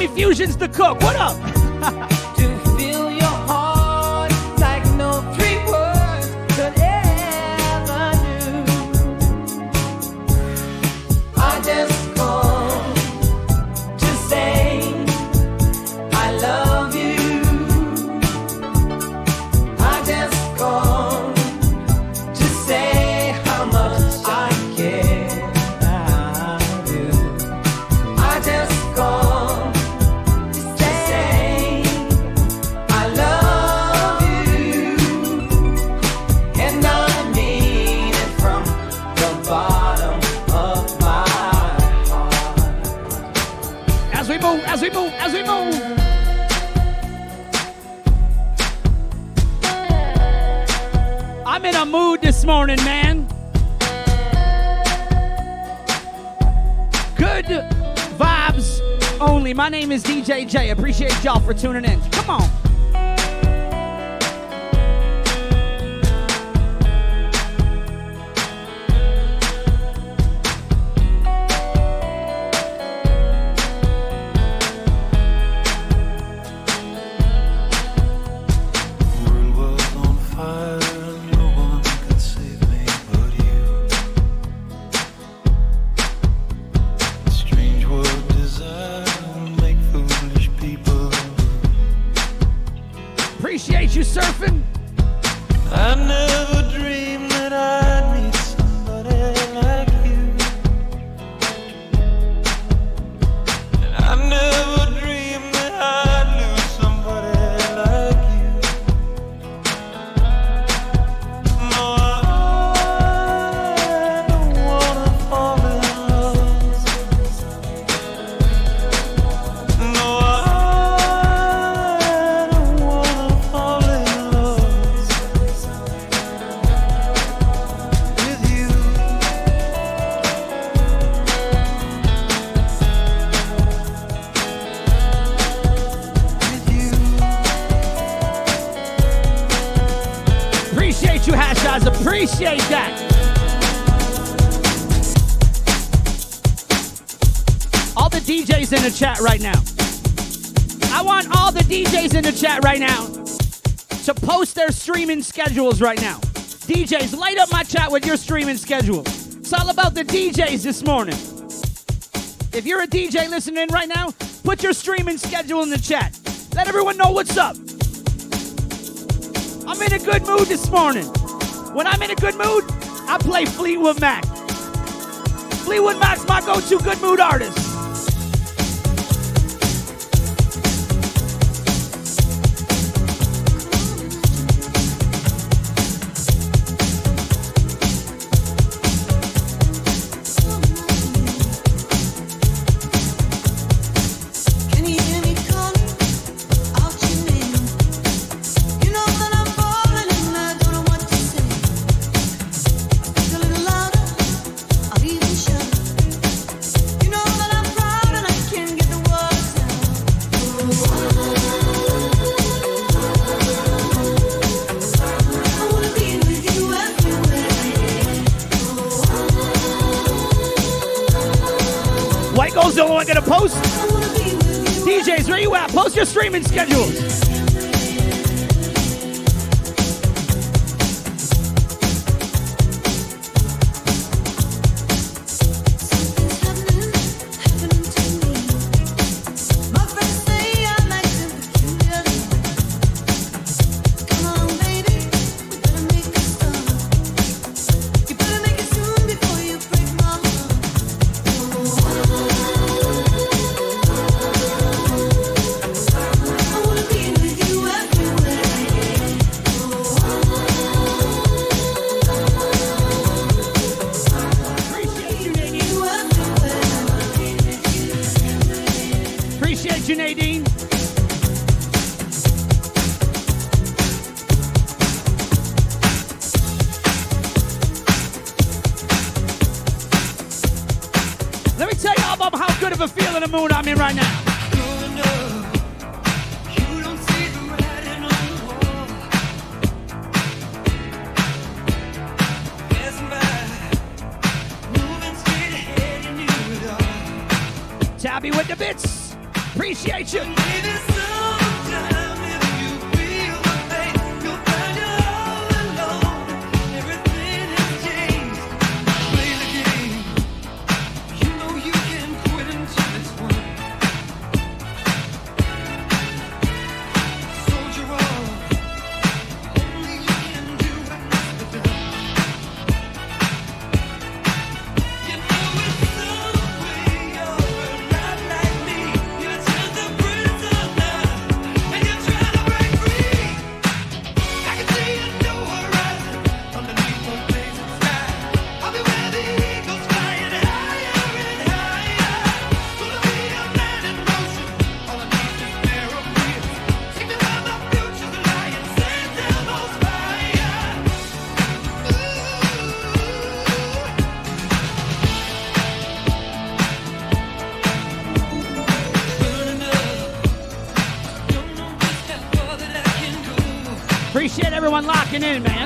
My homie Fusion's the cook. What up? Tuning in. Chat right now. I want all the DJs in the chat right now to post their streaming schedules right now. DJs, light up my chat with your streaming schedule. It's all about the DJs this morning. If you're a DJ listening right now, put your streaming schedule in the chat. Let everyone know what's up. I'm in a good mood this morning. When I'm in a good mood, I play Fleetwood Mac. Fleetwood Mac's my go-to good mood artist. Streaming everyone locking in, man.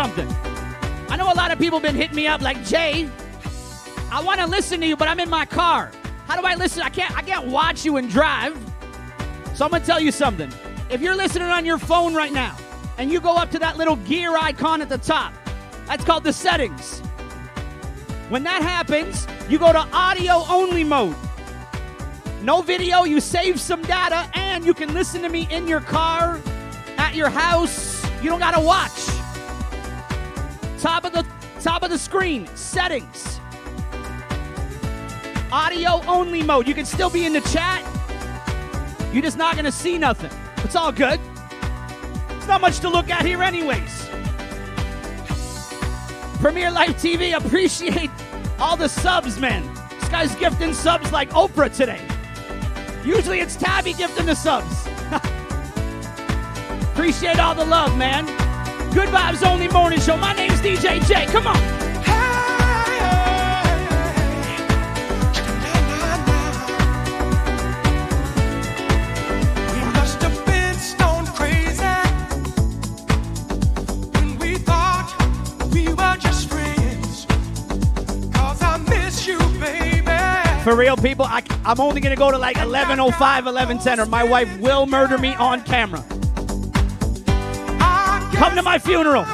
Something. I know a lot of people been hitting me up like Jay. I want to listen to you, but I'm in my car. How do I listen? I can't. I can't watch you and drive. So I'm gonna tell you something. If you're listening on your phone right now, and you go up to that little gear icon at the top, that's called the settings. When that happens, you go to audio only mode. No video, you save some data, and you can listen to me in your car, at your house. You don't gotta watch. Screen, settings. Audio only mode. You can still be in the chat. You're just not gonna see nothing. It's all good. It's not much to look at here, anyways. Premier Life TV, appreciate all the subs, man. This guy's gifting subs like Oprah today. Usually it's Tabby gifting the subs. appreciate all the love, man. Good vibes only morning show. My name's DJ J. Come on. For real, people, I, I'm only gonna go to like 11:05, 11:10, or my wife will murder me on camera. Come to my funeral.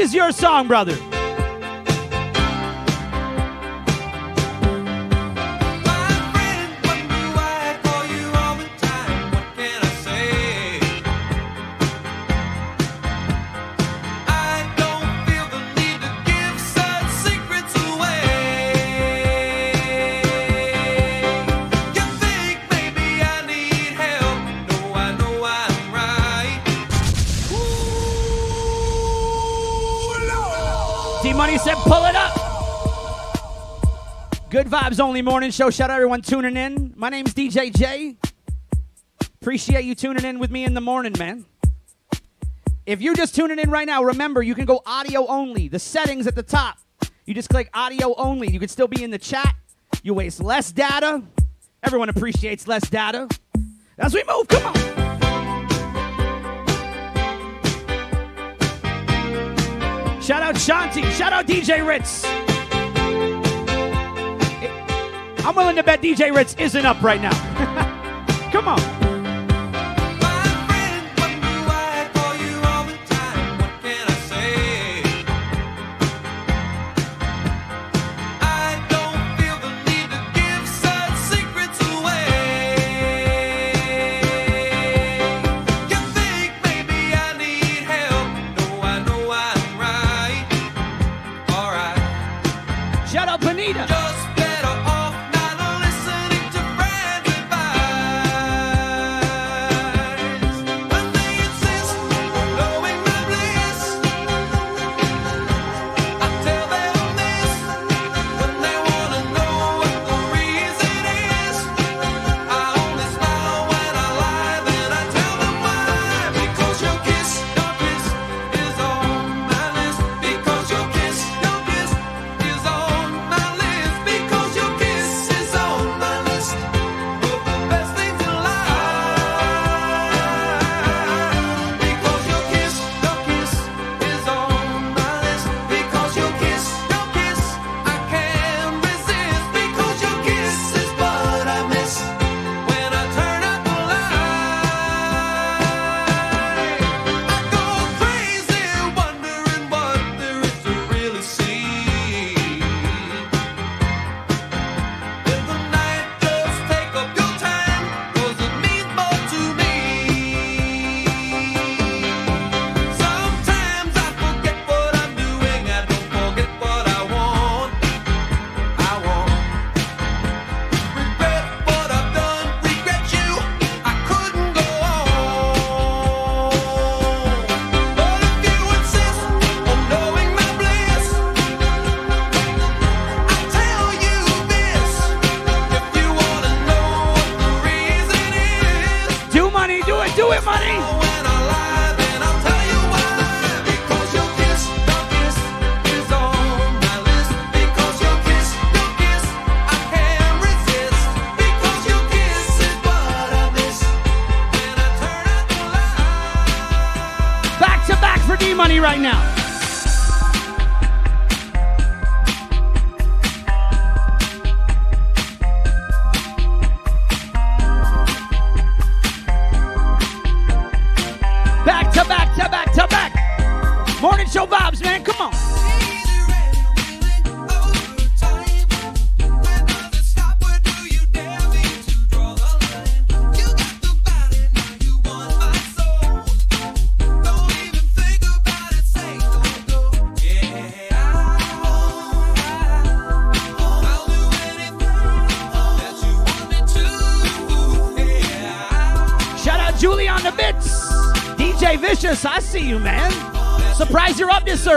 Is your song, brother. Vibes only morning show. Shout out everyone tuning in. My name's DJ J. Appreciate you tuning in with me in the morning, man. If you're just tuning in right now, remember you can go audio only. The settings at the top. You just click audio only. You can still be in the chat. You waste less data. Everyone appreciates less data. As we move, come on. Shout out Shanti. Shout out DJ Ritz. I'm willing to bet DJ Ritz isn't up right now.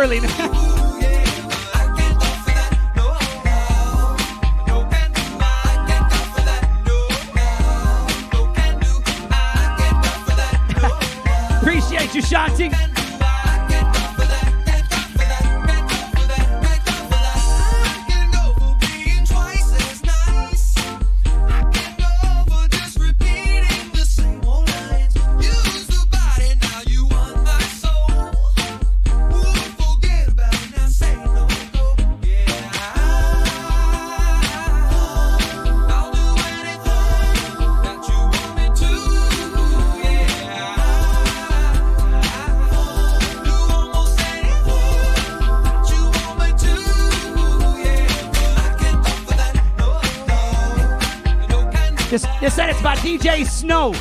early. DJ Snow.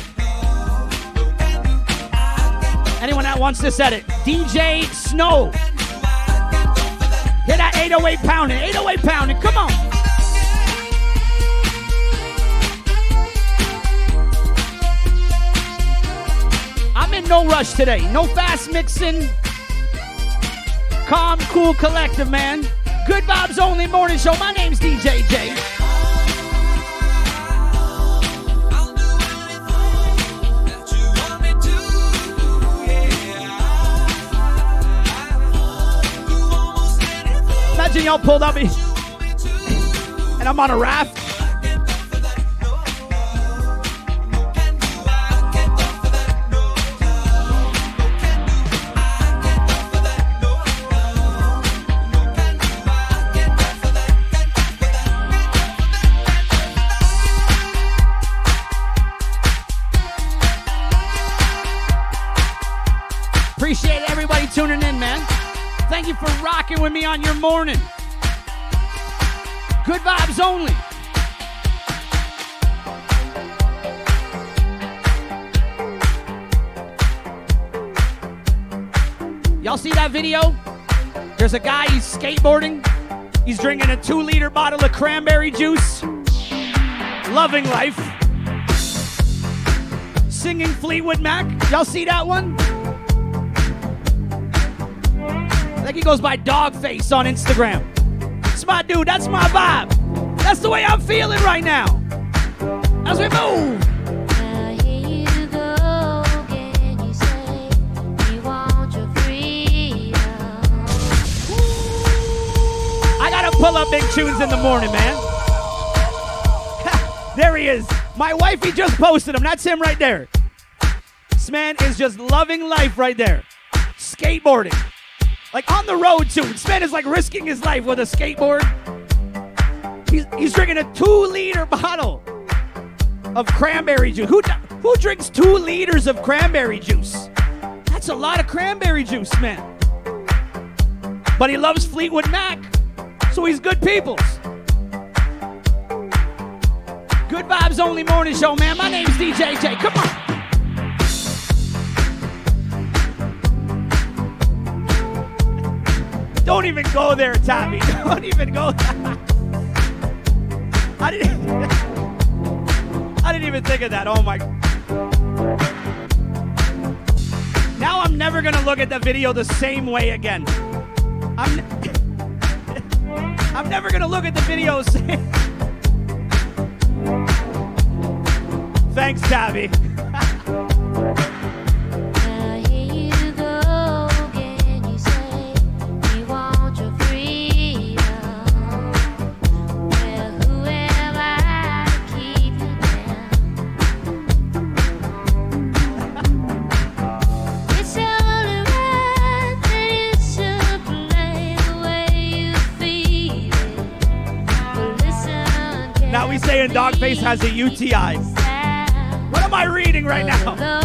Anyone that wants this edit, DJ Snow. Hit that 808 pounding, 808 pounding, come on. I'm in no rush today, no fast mixing. Calm, cool, collective, man. Good vibes only morning show. My name's DJ J. Pulled up and I'm on a raft. Appreciate everybody tuning in, man. Thank you for rocking with me on your morning. He's drinking a two liter bottle of cranberry juice. Loving life. Singing Fleetwood Mac. Y'all see that one? I think he goes by Dogface on Instagram. It's my dude. That's my vibe. That's the way I'm feeling right now. As we move. Pull up big tunes in the morning, man. there he is. My wifey just posted him. That's him right there. This man is just loving life right there. Skateboarding. Like on the road too. This man is like risking his life with a skateboard. He's, he's drinking a two liter bottle of cranberry juice. Who, who drinks two liters of cranberry juice? That's a lot of cranberry juice, man. But he loves Fleetwood Mac, so he's good peoples. Good vibes only morning show, man. My name's DJ J. Come on. Don't even go there, Tommy. Don't even go. I didn't. I didn't even think of that. Oh my. Now I'm never gonna look at the video the same way again. I'm. I'm never gonna look at the videos. Thanks, Tabby. saying Dogface has a UTI. What am I reading right now?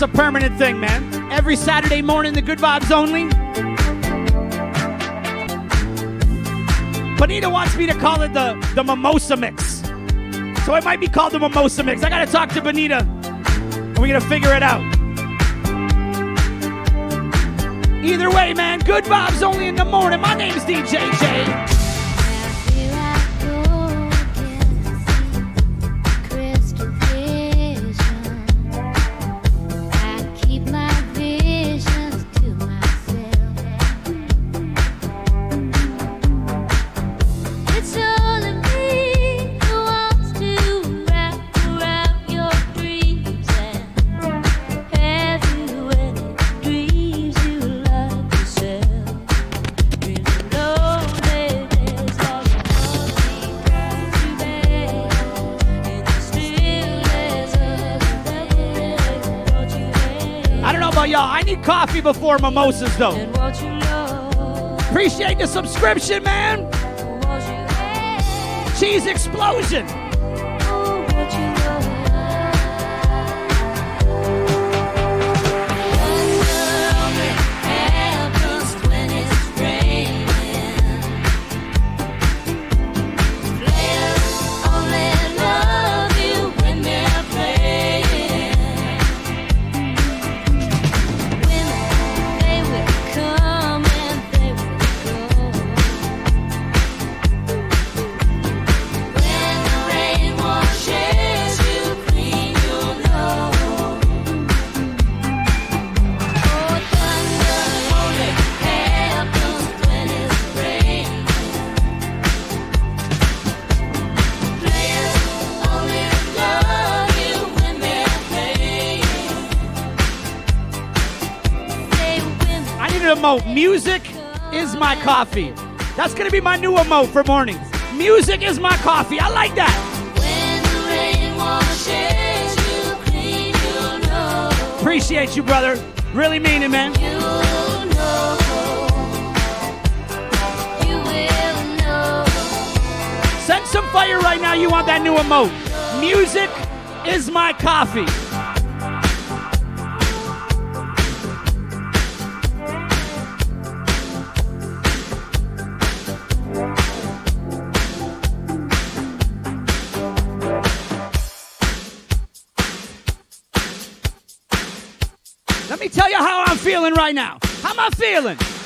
It's a permanent thing, man. Every Saturday morning, the good vibes only. Bonita wants me to call it the, the mimosa mix. So it might be called the mimosa mix. I gotta talk to Bonita. And we're gonna figure it out. Either way, man, good vibes only in the morning. My name's DJJ. before mimosas, though. Appreciate the subscription, man. Cheese explosion. coffee. That's gonna be my new emote for mornings. Music is my coffee. I like that. You clean, you know. Appreciate you, brother. Really mean it, man. You know. Send some fire right now. You want that new emote. Music is my coffee. right now. How am I feeling?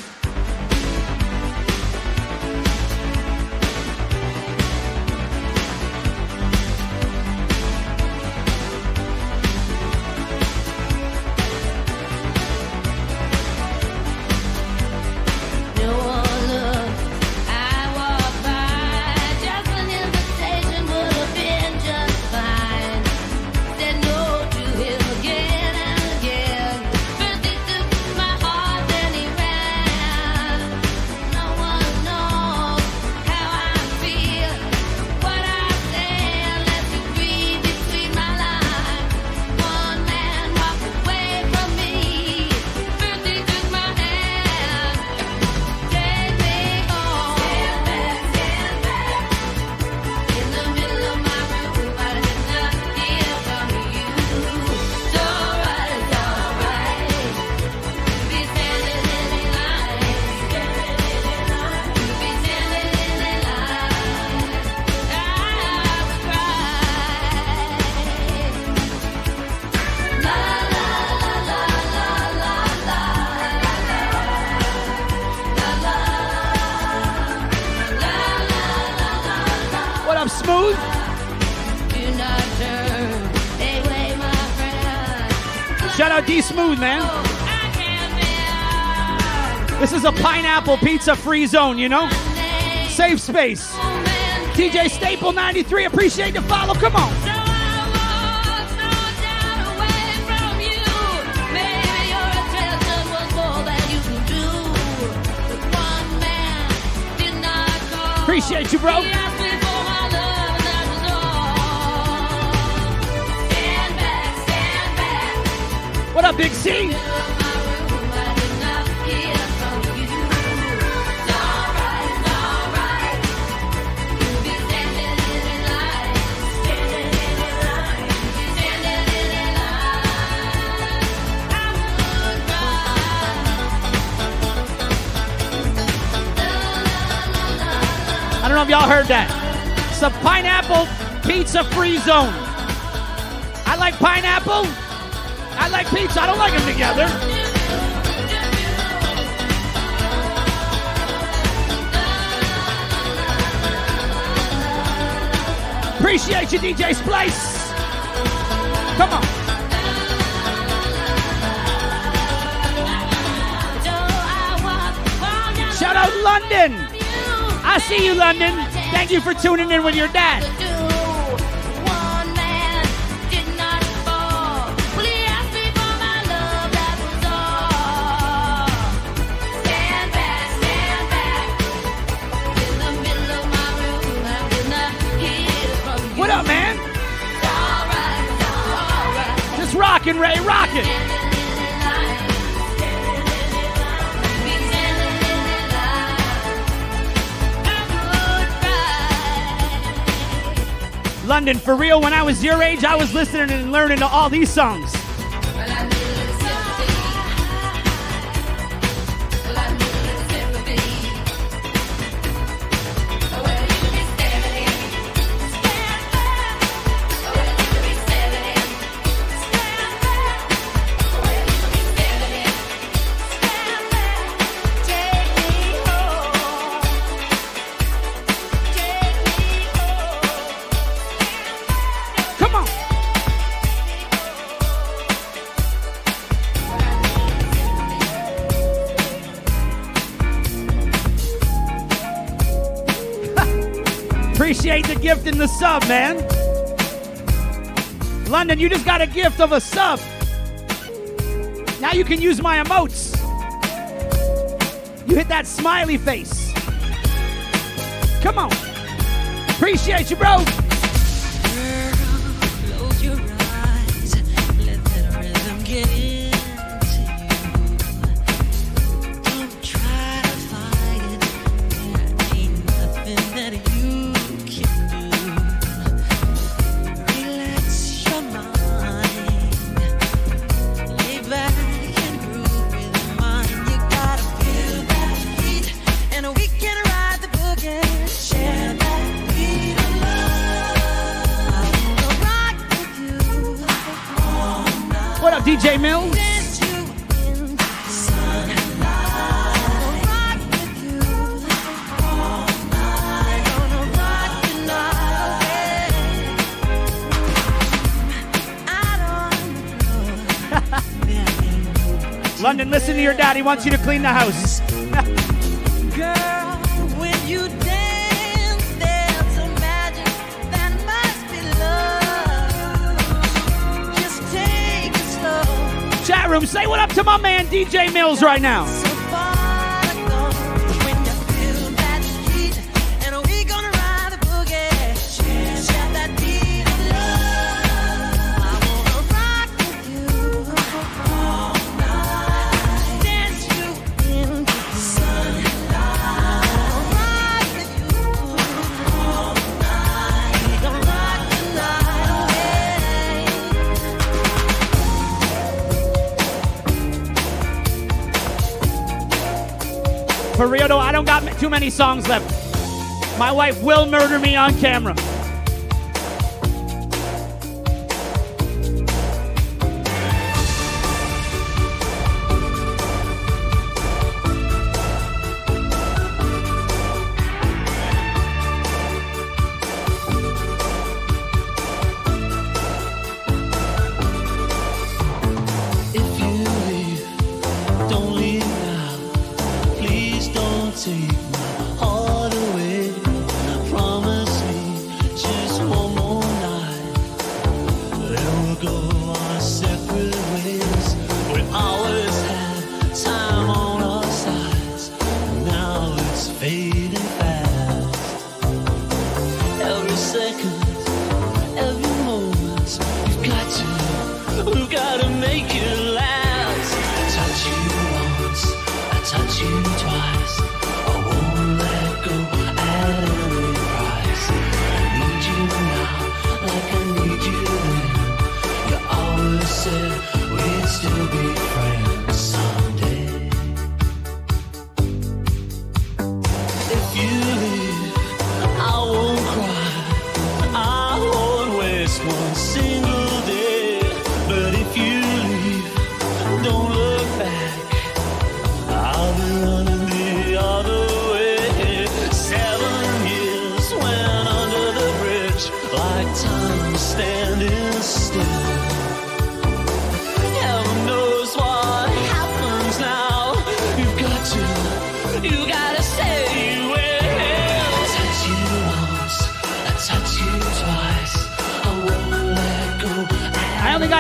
It's a free zone, you know? Safe space. TJ Staple 93, appreciate the follow. Come on. Appreciate you, bro. What up, Big C? If y'all heard that. It's a pineapple pizza free zone. I like pineapple. I like pizza. I don't like them together. Appreciate you, DJ Splice. Come on. Shout out London. See you, London. Thank you for tuning in with your dad. What up, man? Just rockin', Ray, rockin'. London, for real, when I was your age, I was listening and learning to all these songs. Sub, man. London, you just got a gift of a sub. Now you can use my emotes. You hit that smiley face. Come on. Appreciate you, bro. Your dad. He wants you to clean the house. Girl, dance, there's a magic that must be love. Just take it slow. Chat room, say what up to my man DJ Mills right now. Too many songs left. My wife will murder me on camera.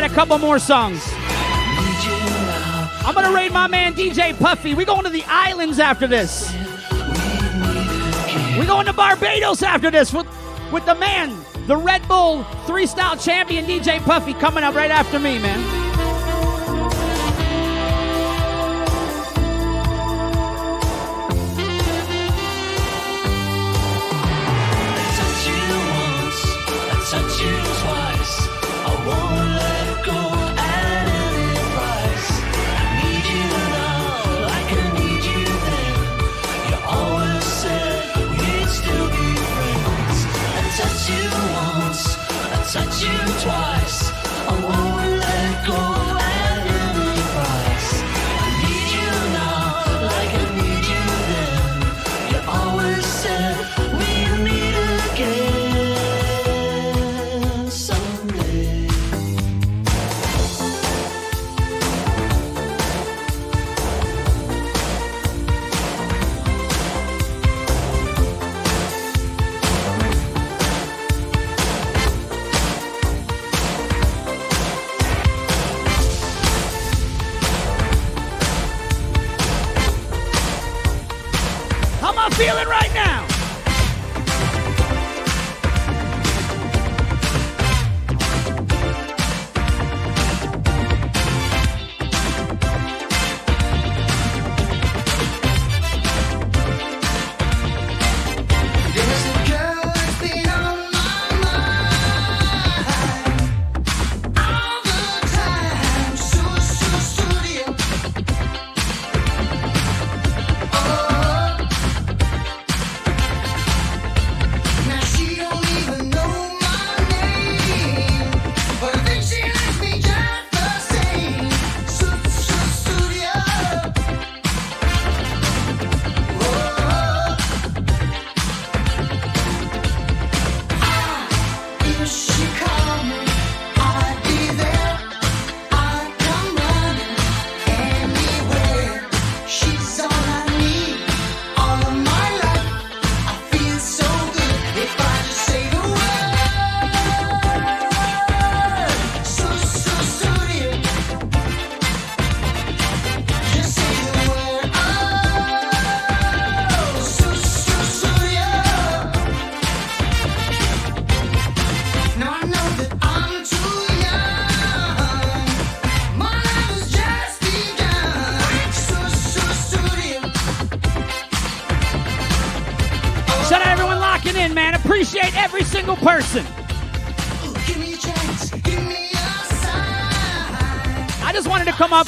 Got a couple more songs. I'm gonna raid my man DJ Puffy. We going to the islands after this. We going to Barbados after this with, with the man, the Red Bull three style champion DJ Puffy coming up right after me, man. Touch you twice.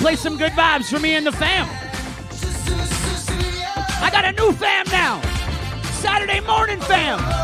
Play some good vibes for me and the fam. I got a new fam now. Saturday morning fam.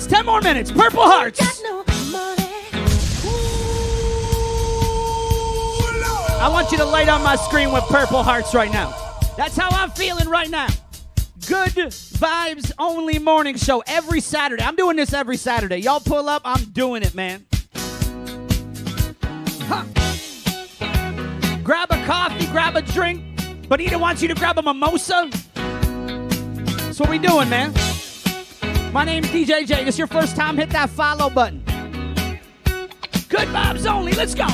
Minutes. 10 more minutes. Purple Hearts. I want you to light on my screen with Purple Hearts right now. That's how I'm feeling right now. Good vibes only morning show every Saturday. I'm doing this every Saturday. Y'all pull up, I'm doing it, man. Huh. Grab a coffee, grab a drink. Bonita wants you to grab a mimosa. That's what we doing, man. My name's DJ J. It's your first time, hit that follow button. Good vibes only. Let's go.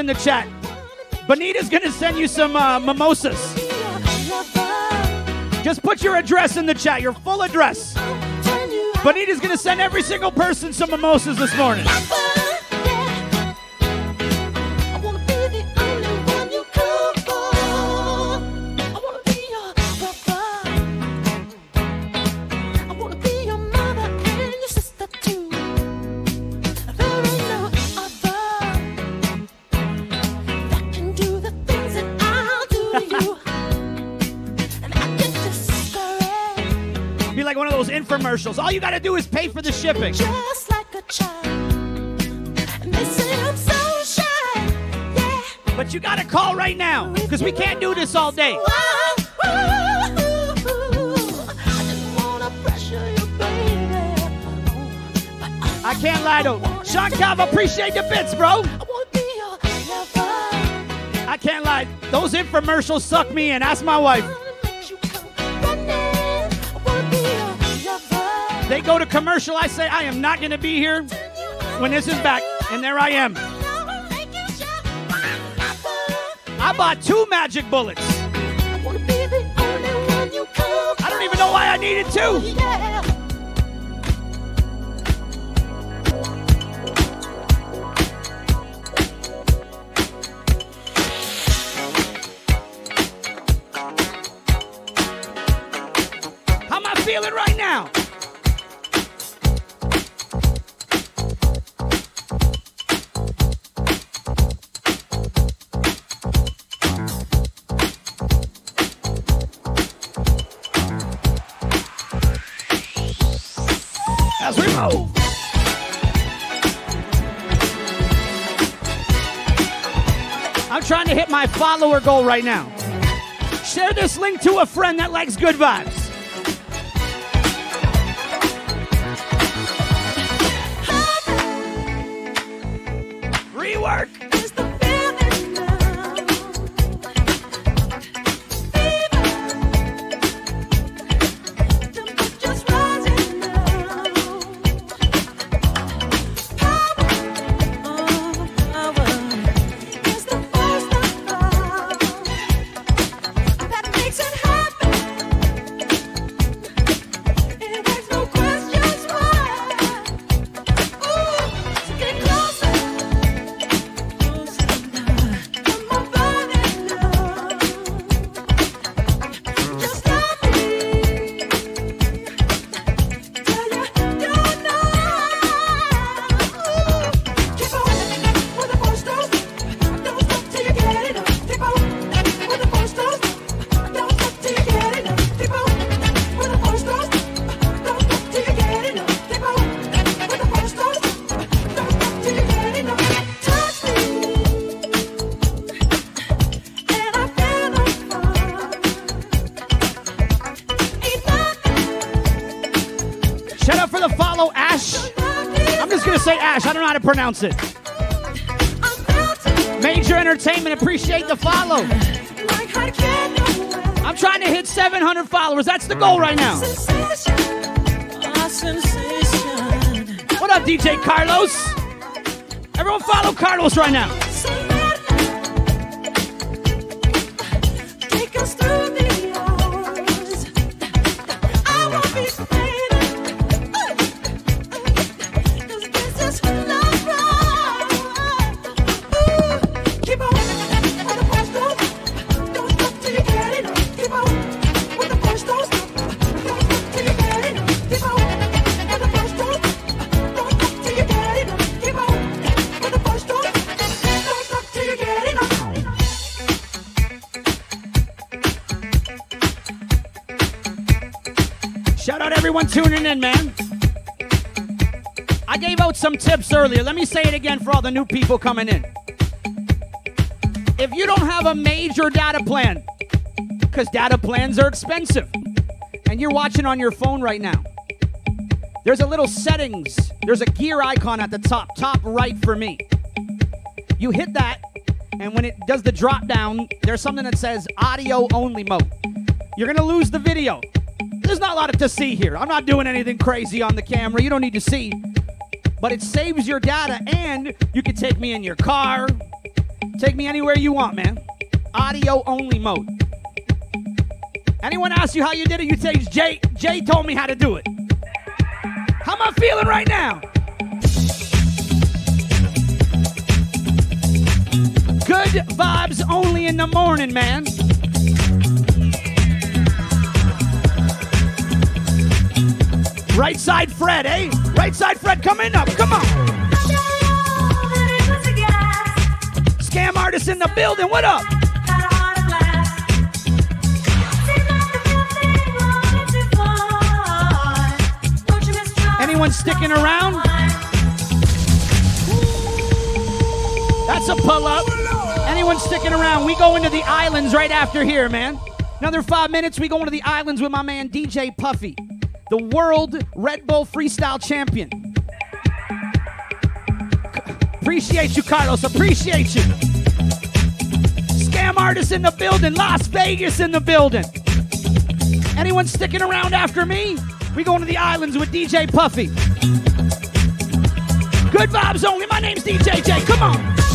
In the chat. Bonita's gonna send you some uh, mimosas. Just put your address in the chat, your full address. Bonita's gonna send every single person some mimosas this morning. Infomercials. All you gotta do is pay for the shipping. Just like a child. So shy. Yeah. But you gotta call right now, because we can't do this all day. I didn't wanna you, baby. Can't lie though. Sean Cav, appreciate the bits, bro. I can't lie. Those infomercials suck me in. Ask my wife. They go to commercial. I say, I am not going to be here when this is back. And there I am. I bought two magic bullets. I don't even know why I needed two. Follower goal right now. Share this link to a friend that likes good vibes. Pronounce it. Major Entertainment, appreciate the follow. I'm trying to hit 700 followers. That's the goal right now. What up, DJ Carlos? Everyone follow Carlos right now. Some tips earlier. Let me say it again for all the new people coming in. If you don't have a major data plan, because data plans are expensive, and you're watching on your phone right now, there's a little settings, there's a gear icon at the top, top right for me. You hit that, and when it does the drop down, there's something that says audio only mode. You're gonna lose the video. There's not a lot to see here. I'm not doing anything crazy on the camera. You don't need to see. But it saves your data, and you can take me in your car. Take me anywhere you want, man. Audio only mode. Anyone asks you how you did it, you say Jay. Jay told me how to do it. How am I feeling right now? Good vibes only in the morning, man. Right Said Fred, eh? Right Said Fred coming up. Come on. Scam artist in the building. What up? Anyone sticking around? That's a pull up. Anyone sticking around? We go into the islands right after here, man. Another five minutes, we go into the islands with my man DJ Puffy, the world Red Bull freestyle champion. Appreciate you, Carlos. Appreciate you. Scam artist in the building. Las Vegas in the building. Anyone sticking around after me? We going to the islands with DJ Puffy. Good vibes only. My name's DJ J. Come on.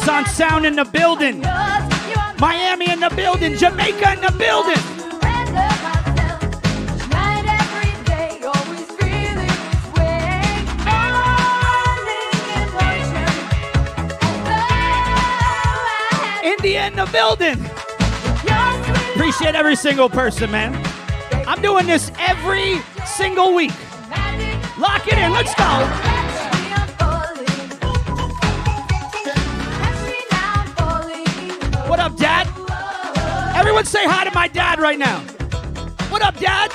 Renaissance sound in the building. Miami in the building. Jamaica in the building. India in the building. Appreciate every single person, man. I'm doing this every single week. Lock it in. Let's go. Everyone say hi to my dad right now. What up, Dad?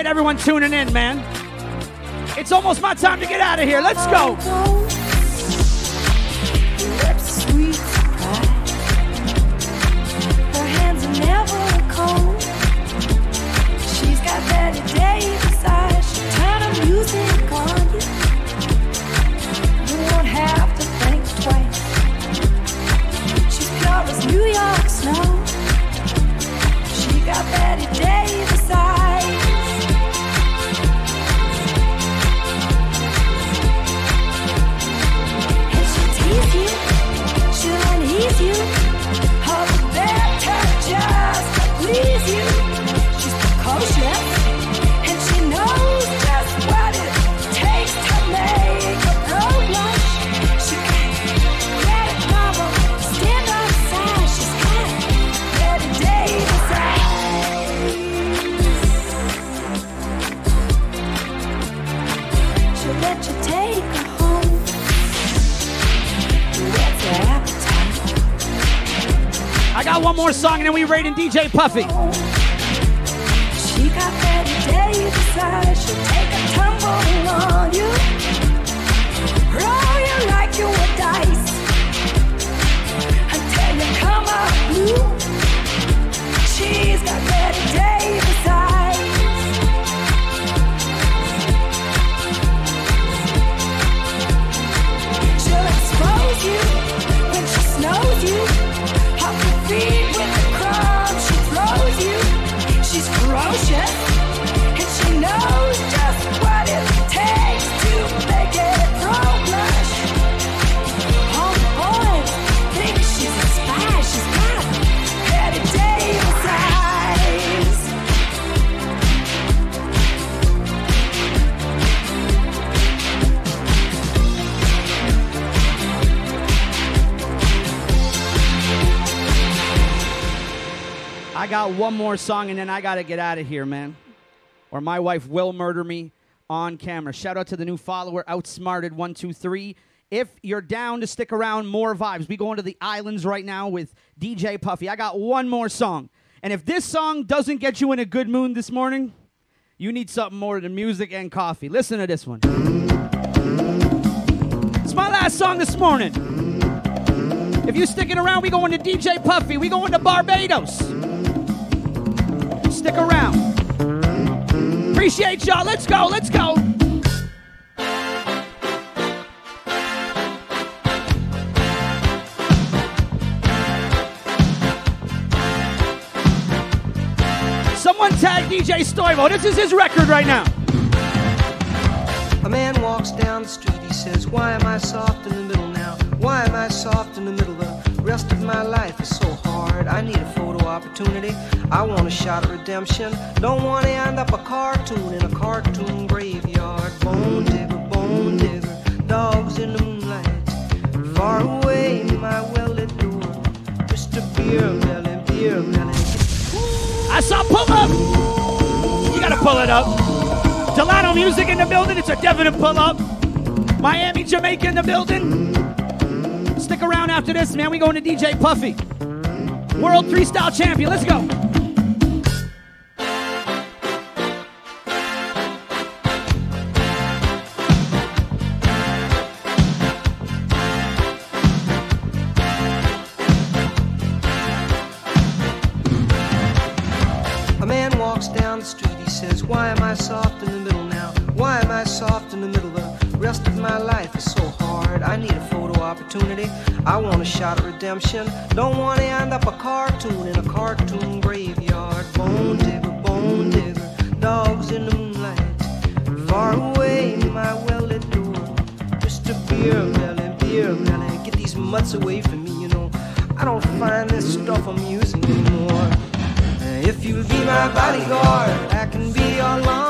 Appreciate everyone tuning in, man. It's almost my time to get out of here. Let's go. And DJ Puffy. One more song and then I got to get out of here, man. Or my wife will murder me on camera. Shout out to the new follower, Outsmarted123. If you're down to stick around, more vibes. We go into the islands right now with DJ Puffy. I got one more song. And if this song doesn't get you in a good mood this morning, you need something more than music and coffee. Listen to this one. It's my last song this morning. If you sticking around, we going to DJ Puffy. We going to Barbados. Stick around. Appreciate y'all. Let's go. Let's go. Someone tag DJ Stoivo. This is his record right now. A man walks down the street, he says, Why am I soft in the middle? Why am I soft in the middle? The rest of my life is so hard. I need a photo opportunity. I want a shot at redemption. Don't want to end up a cartoon in a cartoon graveyard. Bone digger, bone digger, dogs in the moonlight. Far away, my well lit door. Mr. Beer Belly, Beer. I saw pull up. You gotta pull it up. Delano Music in the building. It's a definite pull up. Miami, Jamaica in the building. Stick around after this, man. We going to DJ Puffy. World freestyle champion. Let's go. A man walks down the street, he says, Why am I soft in the middle now? Why am I soft in the middle? The rest of my life is so hard. I need a photo opportunity. I want a shot at redemption. Don't want to end up a cartoon in a cartoon graveyard. Bone digger, bone digger, dogs in the moonlight. Far away, my well lit door. Mr. Beer Belly, Beer Belly, get these mutts away from me, you know. I don't find this stuff amusing anymore. If you'll be my bodyguard, I can be your long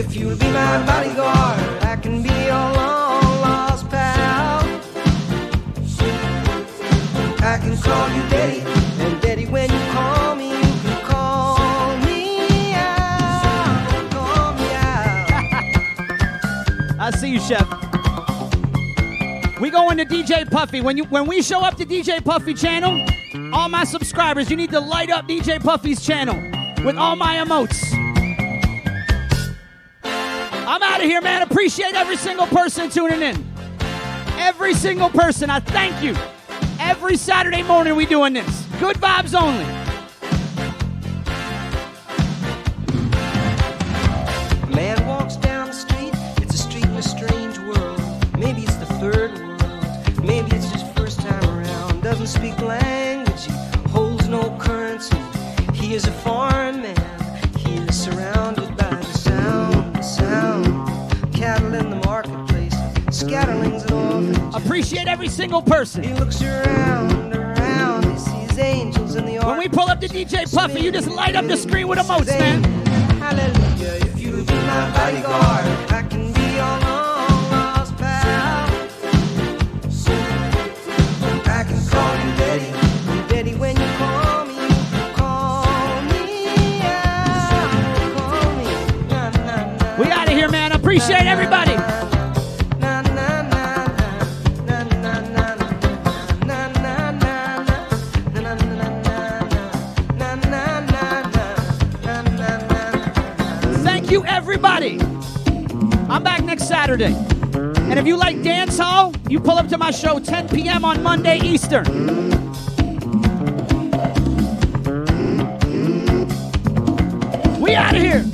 If you'll be my bodyguard, I can be your long lost pal. I can call you Daddy, and Daddy, when you call me, you can call me. I see you, Chef. We going to DJ Puffy. When you when we show up to DJ Puffy channel, all my subscribers, you need to light up DJ Puffy's channel with all my emotes. I'm out of here, man. Appreciate every single person tuning in. Every single person. I thank you. Every Saturday morning we doing this. Good vibes only. Man walks down the street, it's a street in a strange world. Maybe it's the third world, maybe it's first time around. Doesn't speak language, he holds no currency. He is a foreign man, every single person. He looks around, around, he sees angels in the When we pull up the DJ Puffy, you just light up the screen with emotes, man. Hallelujah, if you be my bodyguard, I can be your long lost pal. I can call you Betty, Betty when you call me, call I'm back next Saturday. And if you like dance hall, you pull up to my show 10 p.m. on Monday Eastern. We out of here.